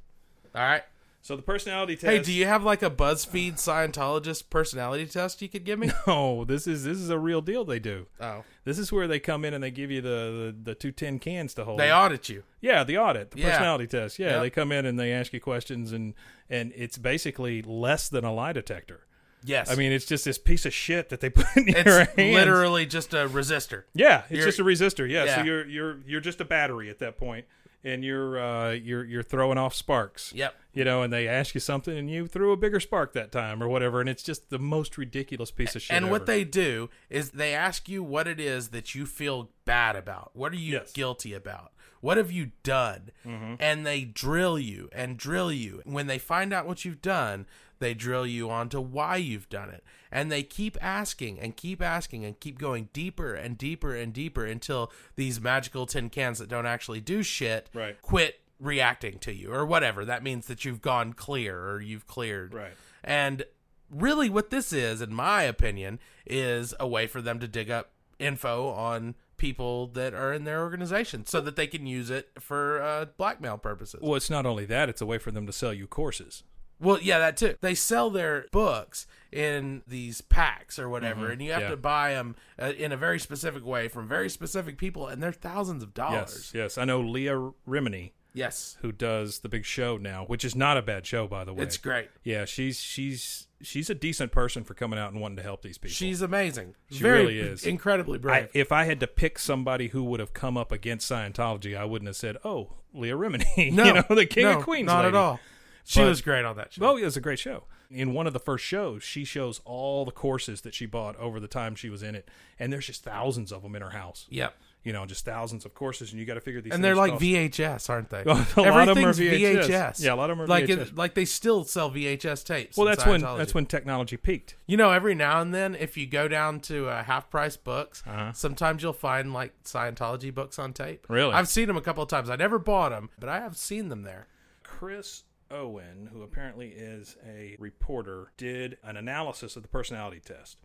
All right. So the personality test. Hey, do you have like a BuzzFeed Scientologist personality test you could give me? No, this is this is a real deal. They do. Oh. This is where they come in and they give you the the, the two tin cans to hold. They audit you. Yeah, the audit, the Yeah. personality test. Yeah, Yep. they come in and they ask you questions and and it's basically less than a lie detector. Yes. I mean it's just this piece of shit that they put in It's your hands. literally just a resistor. Yeah, it's You're- just a resistor. Yeah, Yeah. so you're you're you're just a battery at that point, and you're uh, you're you're throwing off sparks. Yep. You know, and they ask you something, and you threw a bigger spark that time, or whatever, and it's just the most ridiculous piece of shit. and what they do is they ask you what it is that you feel bad about. What are you guilty about? What have you done? Mhm. And they drill you and drill you. When they find out what you've done, they drill you onto why you've done it. And they keep asking and keep asking and keep going deeper and deeper and deeper until these magical tin cans that don't actually do shit Right. quit reacting to you or whatever. That means that you've gone clear or you've cleared. Right. And really what this is in my opinion is a way for them to dig up info on people that are in their organization so that they can use it for uh, blackmail purposes Well, it's not only that; it's a way for them to sell you courses. Well yeah that too they sell their books in these packs or whatever Mhm, and you have yeah. to buy them uh, in a very specific way from very specific people and they're thousands of dollars Yes, yes, I know Leah Remini. Yes. who does the big show now, which is not a bad show, by the way. It's great. Yeah, she's she's she's a decent person for coming out and wanting to help these people. she's amazing She Very- really is incredibly brave I, if I had to pick somebody who would have come up against Scientology, I wouldn't have said, "Oh, Leah Remini," No, you know, the King no, of Queens. not at all. She was great on that show. Oh, it was a great show. In one of the first shows, she shows all the courses that she bought over the time she was in it, and there's just thousands of them in her house. Yep. You know, just thousands of courses, and you got to figure these. Out. And they're like VHS, aren't they? A lot of them are Everything's VHS. Yeah, a lot of them are like VHS. It, like they still sell VHS tapes. Well, that's when that's when technology peaked. You know, every now and then, if you go down to uh, half price books, Uh-huh. sometimes you'll find like Scientology books on tape. Really? I've seen them a couple of times. I never bought them, but I have seen them there. Chris Owen, who apparently is a reporter, did an analysis of the personality test.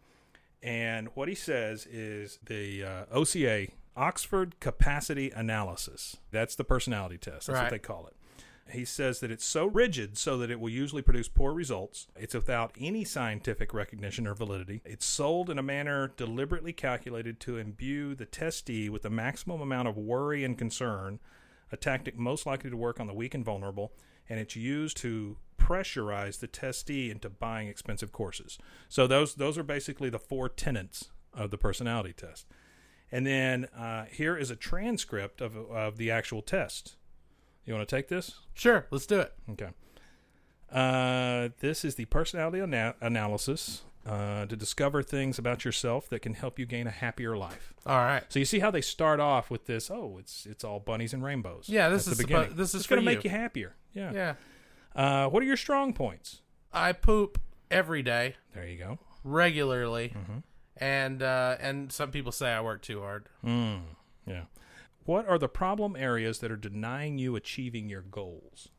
And what he says is the uh, OCA, Oxford Capacity Analysis. That's the personality test. That's Right. what they call it. He says that it's so rigid so that it will usually produce poor results. It's without any scientific recognition or validity. It's sold in a manner deliberately calculated to imbue the testee with the maximum amount of worry and concern, a tactic most likely to work on the weak and vulnerable, and it's used to pressurize the testee into buying expensive courses. So those those are basically the four tenets of the personality test. And then uh, here is a transcript of of the actual test. You want to take this? Sure, let's do it. Okay. Uh, this is the personality ana- analysis uh, to discover things about yourself that can help you gain a happier life. All right. So you see how they start off with this? Oh, it's it's all bunnies and rainbows. Yeah, this at is the beginning. this is going to make you happier. Yeah. Yeah. Uh, what are your strong points? I poop every day. There you go. Regularly. Mm-hmm. And uh, and some people say I work too hard. Mm, yeah. What are the problem areas that are denying you achieving your goals?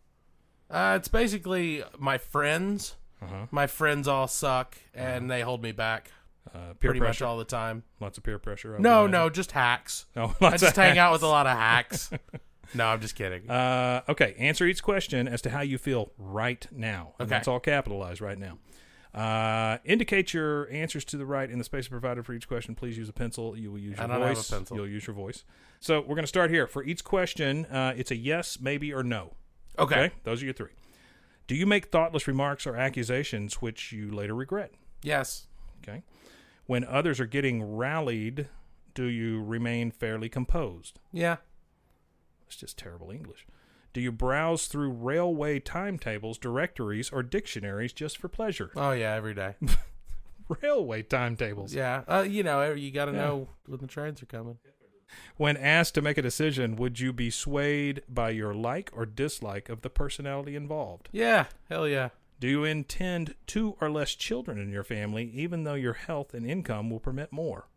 Uh, it's basically my friends. Uh-huh. My friends all suck, and they hold me back. Uh, peer pretty much pressure? all the time. Lots of peer pressure. I would No, imagine. no, just hacks. Oh, I lots just of hang out with a lot of hacks. no, I'm just kidding. Uh, okay, answer each question as to how you feel right now. And Okay. That's all capitalized right now. Uh, indicate your answers to the right in the space provided for each question. Please use a pencil. You will use your I don't have a voice. pencil. You'll use your voice. So we're going to start here. For each question, uh, it's a yes, maybe, or no. Okay. Those are your three. Do you make thoughtless remarks or accusations which you later regret? Yes. Okay. When others are getting rallied, do you remain fairly composed? Yeah. It's just terrible English. Do you browse through railway timetables, directories, or dictionaries just for pleasure? Oh yeah, every day. railway timetables. Yeah. Uh, you know, you got to Yeah. know when the trains are coming. When asked to make a decision, would you be swayed by your like or dislike of the personality involved? Yeah. Hell yeah. Do you intend two or less children in your family, even though your health and income will permit more?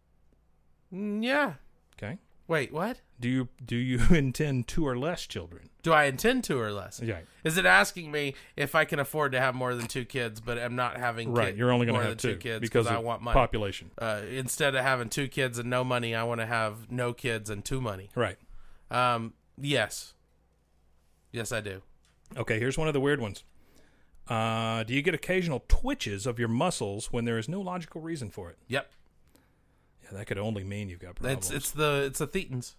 Mm, yeah. Okay. Wait, what? Do you do you intend two or less children? Do I intend two or less? Yeah. Is it asking me if I can afford to have more than two kids, but I'm not having Right, kid- you're only gonna have than two kids because I want money. population. Uh, instead of having two kids and no money, I want to have no kids and two money. Right. Um. Yes. Yes, I do. Okay, here's one of the weird ones. Uh, do you get occasional twitches of your muscles when there is no logical reason for it? Yep. Yeah, that could only mean you've got problems. It's it's the it's the thetans.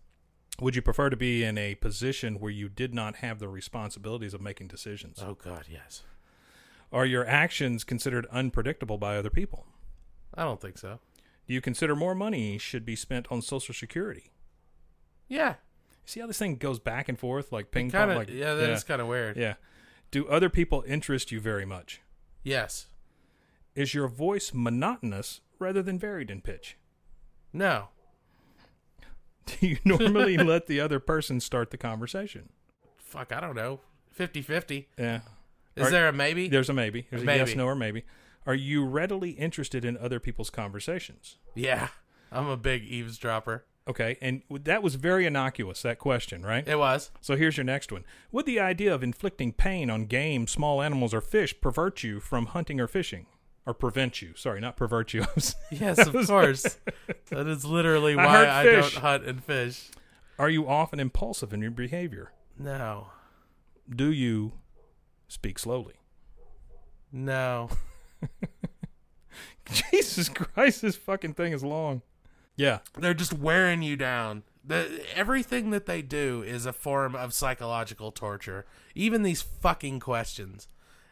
Would you prefer to be in a position where you did not have the responsibilities of making decisions? Oh God, yes. Are your actions considered unpredictable by other people? I don't think so. Do you consider more money should be spent on Social Security? Yeah. See how this thing goes back and forth like ping kinda- pong? Like yeah, that is kinda weird. Yeah. Do other people interest you very much? Yes. Is your voice monotonous rather than varied in pitch? No. Do you normally let the other person start the conversation? Fuck, I don't know. 50-50. Yeah. Is Are- there a maybe? There's a maybe. There's a, maybe. yes, no, or maybe. Are you readily interested in other people's conversations? Yeah. I'm a big eavesdropper. Okay, and that was very innocuous, that question, right? It was. So here's your next one. Would the idea of inflicting pain on game, small animals, or fish pervert you from hunting or fishing? Or prevent you? Sorry, not pervert you. Yes, of course. that is literally I why I, fish. don't hunt and fish. Are you often impulsive in your behavior? No. Do you speak slowly? No. Jesus Christ, this fucking thing is long. Yeah. They're just wearing you down. The, everything that they do is a form of psychological torture. Even these fucking questions.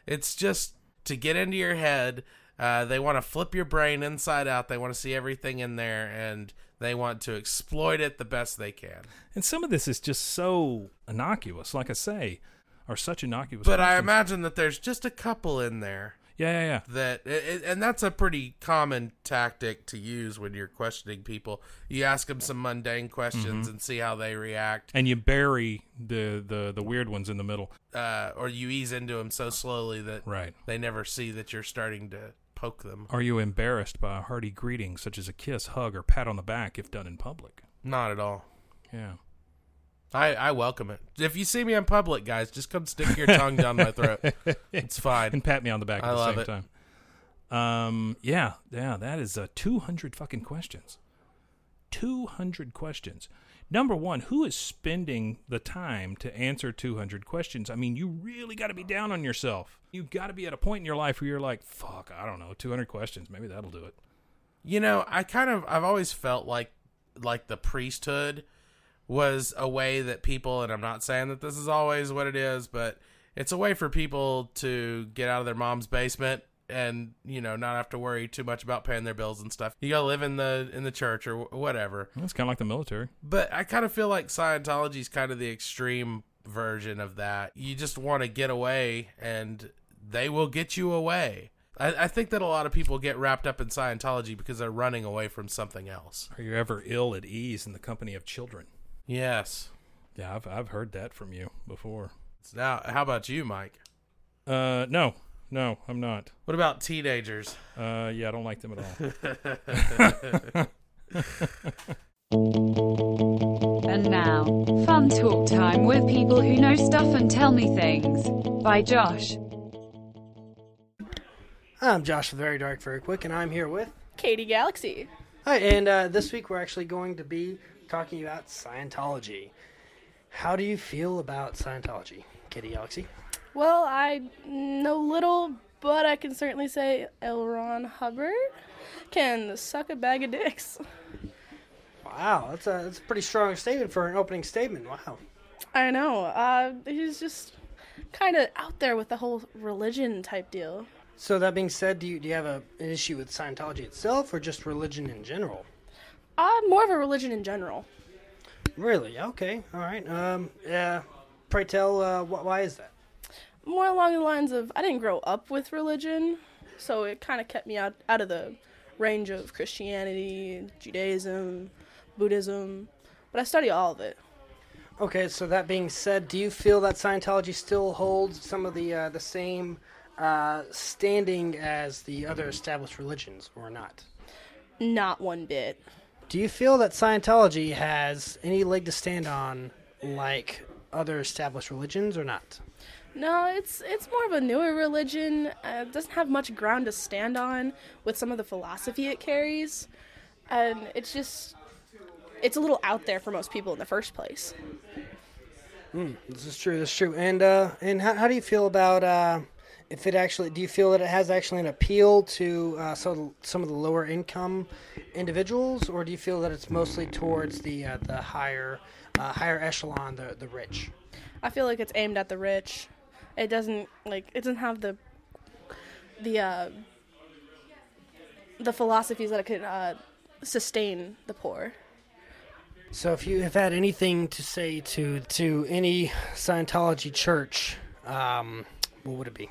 It's just to get into your head. Uh, they want to flip your brain inside out. They want to see everything in there, and they want to exploit it the best they can. And some of this is just so innocuous, like I say, are such innocuous. But I imagine that there's just a couple in there Yeah, yeah, yeah. that it, and that's a pretty common tactic to use when you're questioning people you ask them some mundane questions Mhm. and see how they react And you bury the, the, the weird ones in the middle. uh, or you ease into them so slowly that Right. they never see that you're starting to poke them Are you embarrassed by a hearty greeting, such as a kiss, hug, or pat on the back if done in public? not at all Yeah. I, I welcome it if you see me in public guys just come stick your tongue down my throat it's fine and pat me on the back at I the love same it. time. Um, yeah, yeah, that is uh, 200 fucking questions. 200 questions. Number one, who is spending the time to answer 200 questions? I mean, you really got to be down on yourself. You've got to be at a point in your life where you're like, fuck, I don't know, 200 questions. Maybe that'll do it. You know, I kind of I've always felt like like the priesthood was a way that people and I'm not saying that this is always what it is, but it's a way for people to get out of their mom's basement and you know not have to worry too much about paying their bills and stuff. You gotta live in the in the church or whatever. It's kind of like the military. But I kind of feel like Scientology is kind of the extreme version of that. You just want to get away, and they will get you away. I, I think that a lot of people get wrapped up in Scientology because they're running away from something else. Are you ever ill at ease in the company of children? Yes. Yeah, I've I've heard that from you before. Now, how about you, Mike? Uh, no, no, I'm not. What about teenagers? Uh, yeah, I don't like them at all. And now, fun talk time with people who know stuff and tell me things. By Josh. I'm Josh with Very Dark, Very Quick, and I'm here with Katie Galaxy. Hi, and uh, this week we're actually going to be talking about Scientology. How do you feel about Scientology, Katie Galaxy? Well, I know little, but I can certainly say L. Ron Hubbard can suck a bag of dicks. Wow, that's a that's a pretty strong statement for an opening statement. Wow. I know. Uh, he's just kind of out there with the whole religion type deal. So that being said, do you do you have a, an issue with Scientology itself, or just religion in general? Uh, more of a religion in general. Really? Okay. All right. Um. Yeah. Pray tell. Uh, wh- why is that? More along the lines of I didn't grow up with religion, so it kind of kept me out out of the range of Christianity, Judaism, Buddhism, but I study all of it. Okay. So that being said, do you feel that Scientology still holds some of the uh, the same uh, standing as the other established religions, or not? Not one bit. Do you feel that Scientology has any leg to stand on like other established religions or not? No, it's it's more of a newer religion. Uh, it doesn't have much ground to stand on with some of the philosophy it carries, and it's just it's a little out there for most people in the first place. Mm, this is true. This is true. And uh, and how, how do you feel about uh, if it actually? Do you feel that it has actually an appeal to uh, so some of the lower income individuals, or do you feel that it's mostly towards the uh, the higher uh, higher echelon, the the rich? I feel like it's aimed at the rich. It doesn't like it doesn't have the the uh, the philosophies that it could uh, sustain the poor. So, if you have had anything to say to to any Scientology church, um, what would it be?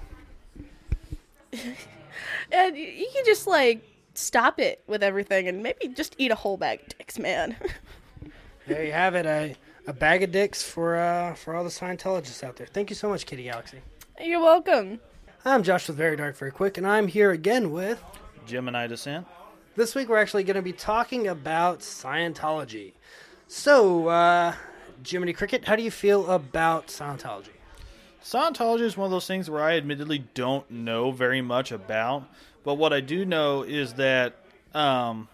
and you can just like stop it with everything and maybe just eat a whole bag of dicks, man. There you have it, a a bag of dicks for uh, for all the Scientologists out there. Thank you so much, Kitty Galaxy. You're welcome. I'm Josh with Very Dark, Very Quick, and I'm here again with Gemini Descent. This week we're actually going to be talking about Scientology. So, uh, Jiminy Cricket, how do you feel about Scientology? Scientology is one of those things where I admittedly don't know very much about, but what I do know is that um,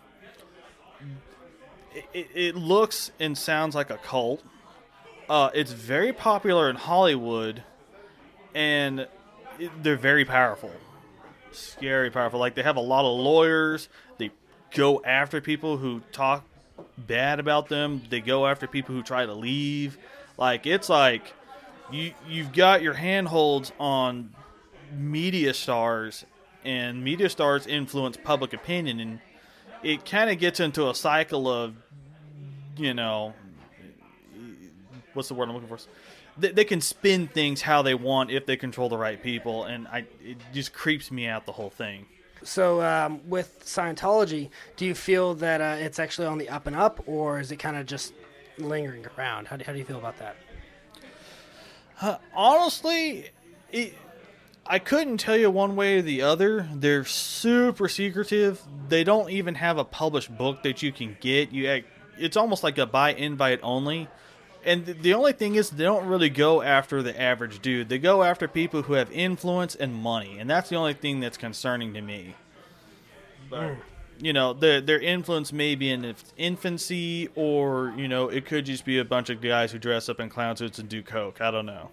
it, it looks and sounds like a cult. Uh, it's very popular in Hollywood, and it, they're very powerful, scary powerful. Like they have a lot of lawyers. They go after people who talk bad about them. They go after people who try to leave. Like it's like you you've got your handholds on media stars, and media stars influence public opinion, and it kind of gets into a cycle of you know what's the word I'm looking for? They, they can spin things how they want if they control the right people, and I it just creeps me out the whole thing. So, um, with Scientology, do you feel that uh, it's actually on the up and up, or is it kind of just lingering around? How do, how do you feel about that? Uh, honestly, it, I couldn't tell you one way or the other. They're super secretive. They don't even have a published book that you can get. You, act- it's almost like a buy invite only. And th- the only thing is, they don't really go after the average dude. They go after people who have influence and money, and that's the only thing that's concerning to me. But mm. you know their their influence may be in its infancy, or you know it could just be a bunch of guys who dress up in clown suits and do coke. I don't know.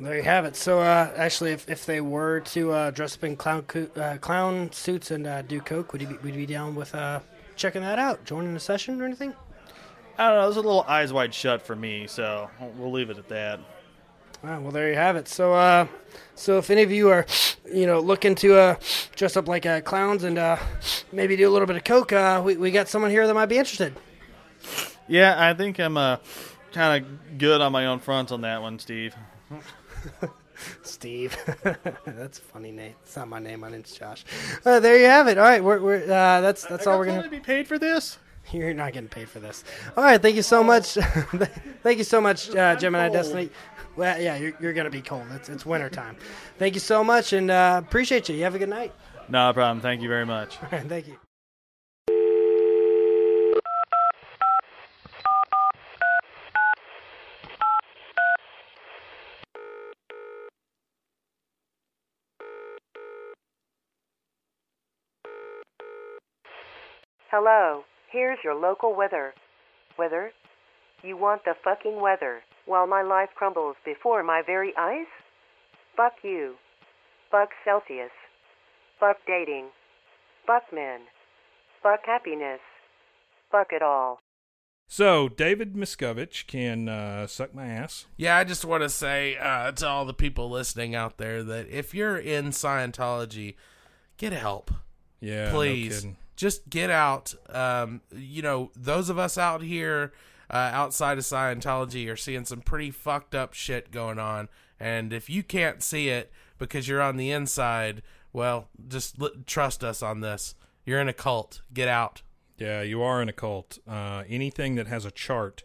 There you have it. So, uh, actually, if, if they were to uh, dress up in clown co- uh, clown suits and uh, do coke, would you be, would you be down with uh, checking that out, joining the session or anything? I don't know. It's a little eyes wide shut for me, so we'll leave it at that. Right, well, there you have it. So, uh, so if any of you are, you know, looking to uh, dress up like uh, clowns and uh, maybe do a little bit of coke, uh, we we got someone here that might be interested. Yeah, I think I'm uh, kind of good on my own front on that one, Steve. Steve, that's a funny name. It's not my name. My name's Josh. Uh, there you have it. All right, we're, we're uh, that's that's all we're gonna be paid for this. You're not getting paid for this. All right, thank you so much. thank you so much, uh, Gemini Destiny. Well, yeah, you're, you're gonna be cold. It's it's winter time. Thank you so much, and uh, appreciate you. You have a good night. No problem. Thank you very much. All right, thank you. Hello, here's your local weather. Weather? You want the fucking weather while my life crumbles before my very eyes? Fuck you. Fuck Celsius. Fuck dating. Fuck men. Fuck happiness. Fuck it all. So David Miscavige can uh, suck my ass. Yeah, I just want to say uh, to all the people listening out there that if you're in Scientology, get help. Yeah, no please. kidding. Just get out. Um, you know, those of us out here uh, outside of Scientology are seeing some pretty fucked up shit going on. And if you can't see it because you're on the inside, well, just l- trust us on this. You're in a cult. Get out. Yeah, you are in a cult. Uh, anything that has a chart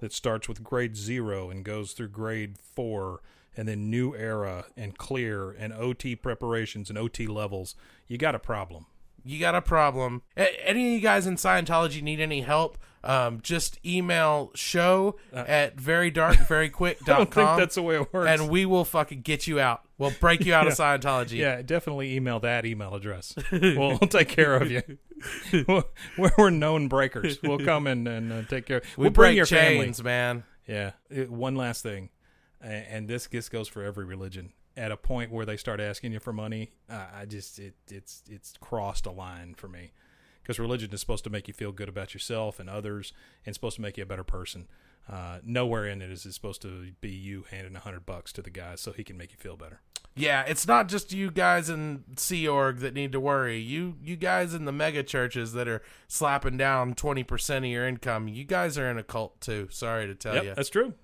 that starts with grade zero and goes through grade four, and then new era and clear and OT preparations and OT levels, you got a problem. You got a problem. A- Any of you guys in Scientology need any help? Um, just email show at verydarkveryquick.com. Uh, I don't think that's the way it works. And we will fucking get you out. We'll break you out of Scientology. Yeah, definitely email that email address. we'll, take care of you. we're, we're known breakers. We'll come in and uh, take care. We we'll bring break your chains, family. man. Yeah. It- one last thing, and this this goes for every religion. At a point where they start asking you for money, uh, I just it it's it's crossed a line for me. Because religion is supposed to make you feel good about yourself and others, and supposed to make you a better person. Uh, nowhere in it is it supposed to be you handing a hundred bucks to the guy so he can make you feel better. Yeah, it's not just you guys in Sea Org that need to worry. You you guys in the mega churches that are slapping down twenty percent of your income. You guys are in a cult too. Sorry to tell Yep, you. that's true.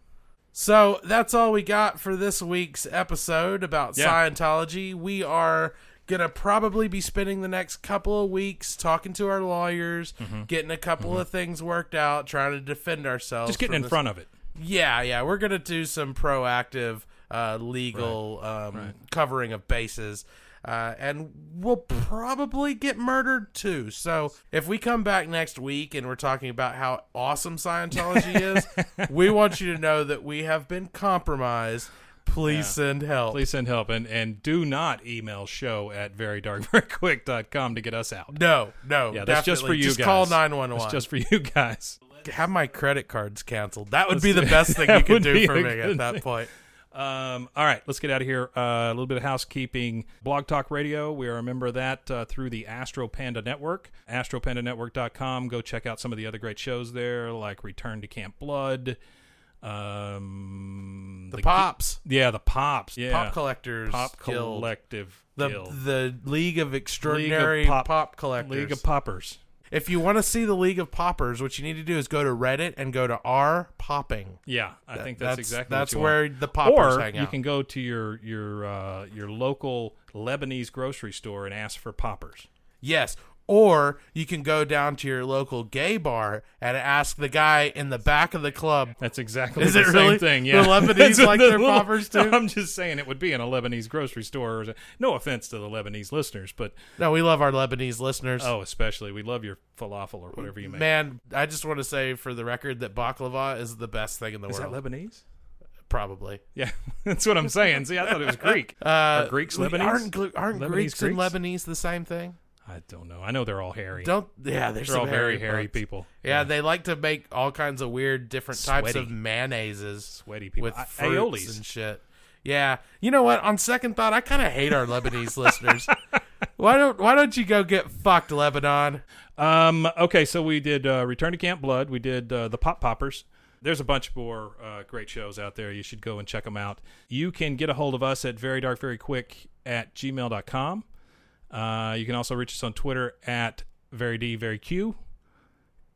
So that's all we got for this week's episode about Yeah. Scientology. We are gonna probably be spending the next couple of weeks talking to our lawyers, Mhm. getting a couple of things worked out, trying to defend ourselves. Just getting in this- front of it. Yeah, yeah, we're gonna do some proactive uh, legal um, covering of bases. Uh, and we'll probably get murdered too. So if we come back next week and we're talking about how awesome Scientology is, we want you to know that we have been compromised. Please Yeah. send help. Please send help. And and do not email show at verydarkveryquick.com to get us out. No, no. Yeah, that's just for you Just guys. call 911. That's just for you guys. Have my credit cards canceled. That would Let's be the best thing you could do for me at that thing. point. Um, all right, let's get out of here. Uh, a little bit of housekeeping. Blog Talk Radio, we are a member of that uh, through the Astro Panda Network. AstroPandaNetwork.com. Go check out some of the other great shows there, like Return to Camp Blood. Um, The Pops. Yeah, the Pops. Yeah. Pop Collectors Pop Guild. Collective. The Guild. the League of League Extraordinary of Pop- Pop Collectors. League of Poppers. If you want to see the League of Poppers, what you need to do is go to Reddit and go to R Popping. Yeah, I think that's, exactly that's what you where want. the poppers or hang out. you can go to your your uh, your local Lebanese grocery store and ask for poppers. Yes. Or you can go down to your local gay bar and ask the guy in the back of the club. That's exactly Is the it same really? thing. Yeah, The Lebanese like the their little- poppers too. No, I'm just saying it would be in a Lebanese grocery store. No offense to the Lebanese listeners, but No, we love our Lebanese listeners. oh, especially we love your falafel or whatever you make. Man, I just want to say for the record that baklava is the best thing in the world. Is that. Lebanese? Probably. Yeah, that's what I'm saying. See, I thought it was Greek. Uh, Are Greeks Lebanese? Aren't, aren't Lebanese Greeks and Lebanese the same thing? I don't know. I know they're all hairy. Don't yeah, they're some all very hairy hairy bugs. people. Yeah, they like to make all kinds of weird different types Sweaty. of mayonnaises. Sweaty people. with I- fruits aiolis. and shit. Yeah, you know what? On second thought, I kind of hate our Lebanese listeners. Why don't Why don't you go get fucked, Lebanon? Um, okay, so we did uh, Return to Camp Blood. We did uh, the Pop Poppers. There's a bunch more uh, great shows out there. You should go and check them out. You can get a hold of us at very dark, very quick at gmail.com. Uh, you can also reach us on Twitter at very D, very Q.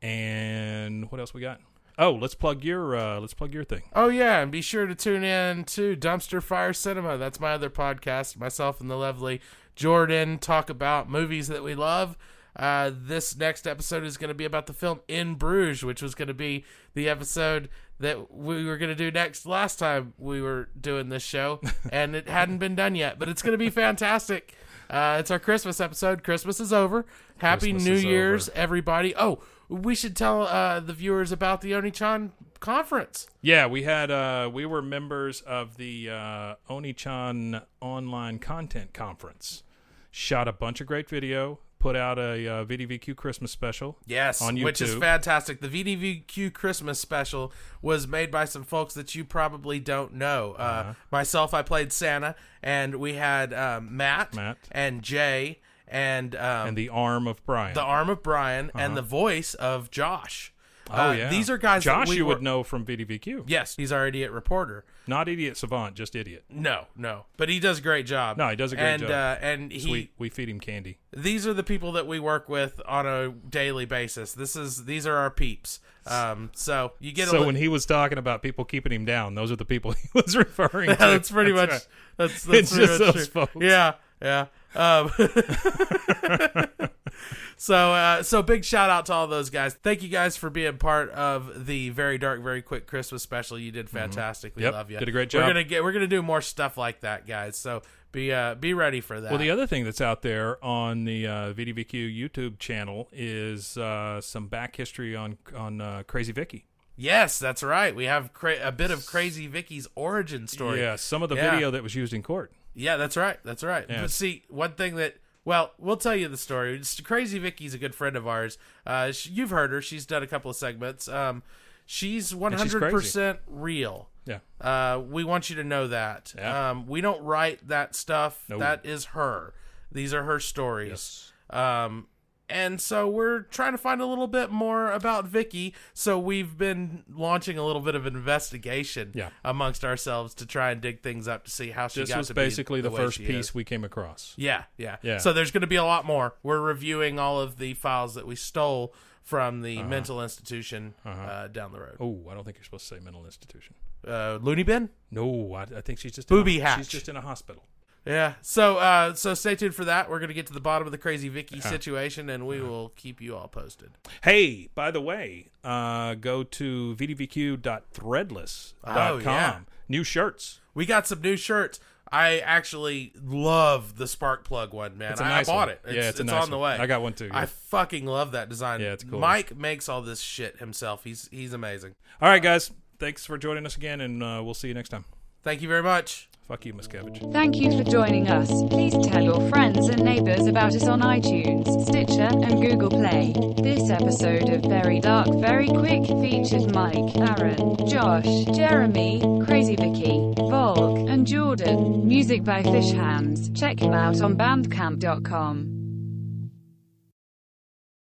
And what else we got? Oh, let's plug your uh, let's plug your thing. Oh yeah, and be sure to tune in to Dumpster Fire Cinema. That's my other podcast. Myself and the lovely Jordan talk about movies that we love. Uh, this next episode is going to be about the film In Bruges, which was going to be the episode that we were going to do next last time we were doing this show, and it hadn't been done yet. But it's going to be fantastic. Uh, it's our Christmas episode. Christmas is over. Happy Christmas New Year's, everybody. Oh, we should tell uh, the viewers about the Onichan conference. Yeah, we had uh, we were members of the uh, Oni-chan online content conference. Shot a bunch of great video. Put out a uh, VDVQ Christmas special. Yes, on YouTube. which is fantastic. The VDVQ Christmas special was made by some folks that you probably don't know. Uh, Uh-huh. Myself, I played Santa, and we had um, Matt, Matt. and Jay, and um, and the arm of Brian. the arm of Brian, Uh-huh. and the voice of Josh. Oh Uh, yeah, these are guys. Josh, that we you were- would know from VDVQ. Yes, he's our idiot reporter. Not idiot savant, just idiot. No, no, but he does a great job. No, he does a great and, job. Uh, and he, Sweet. We feed him candy. these are the people that we work with on a daily basis. This is these are our peeps. Um, so you get a so li- when he was talking about people keeping him down, those are the people he was referring to. that's pretty much right. that's, that's pretty just much those true. folks. Yeah, yeah. Um, so uh, so big shout out to all those guys. Thank you guys for being part of the very dark, very quick Christmas special. You did fantastic. We Mm-hmm. Yep, love you. did a great job. We're gonna get we're gonna do more stuff like that, guys. So be uh be ready for that. Well, the other thing that's out there on the uh, VDVQ YouTube channel is uh, some back history on on uh, Crazy Vicky. yes, that's right. We have cra- a bit of Crazy Vicky's origin story. Yeah, some of the Yeah. video that was used in court. Yeah, that's right. That's right. Yeah. But see, one thing that well, we'll tell you the story. It's- Crazy Vicky's a good friend of ours. Uh, sh you've heard her. She's done a couple of segments. Um, she's one hundred percent real. Yeah. Uh, we want you to know that. Yeah. Um, we don't write that stuff. No. That is her. These are her stories. Um, and so we're trying to find a little bit more about Vicky. So we've been launching a little bit of an investigation Yeah. amongst ourselves to try and dig things up to see how she This got was to be basically the, way first piece is. we came across. Yeah, yeah, Yeah. So there's going to be a lot more. We're reviewing all of the files that we stole from the Uh-huh. mental institution Uh-huh. uh, down the road. Oh, I don't think you're supposed to say mental institution. Uh, loony bin. No, I, I think she's just Booby in a, hatch. She's just in a hospital. Yeah. So uh, so stay tuned for that. We're going to get to the bottom of the crazy Vicky Uh-huh. situation, and we will keep you all posted. Hey, by the way, uh, go to vdvq.threadless.com. Oh, yeah. New shirts. We got some new shirts. I actually love the spark plug one, man. It's a I- nice I bought one. it. It's, Yeah, it's a nice on the one. way. I got one too, I fucking love that design. Yeah, it's cool. Mike makes all this shit himself. He's he's amazing. All right, guys. Thanks for joining us again, and uh, we'll see you next time. Thank you very much. Fuck you, Miscavige. Thank you for joining us. Please tell your friends and neighbors about us on iTunes, Stitcher, and Google Play. This episode of Very Dark Very Quick featured Mike, Aaron, Josh, Jeremy, Crazy Vicky, Volk, and Jordan. Music by Fish Hands. Check him out on bandcamp.com.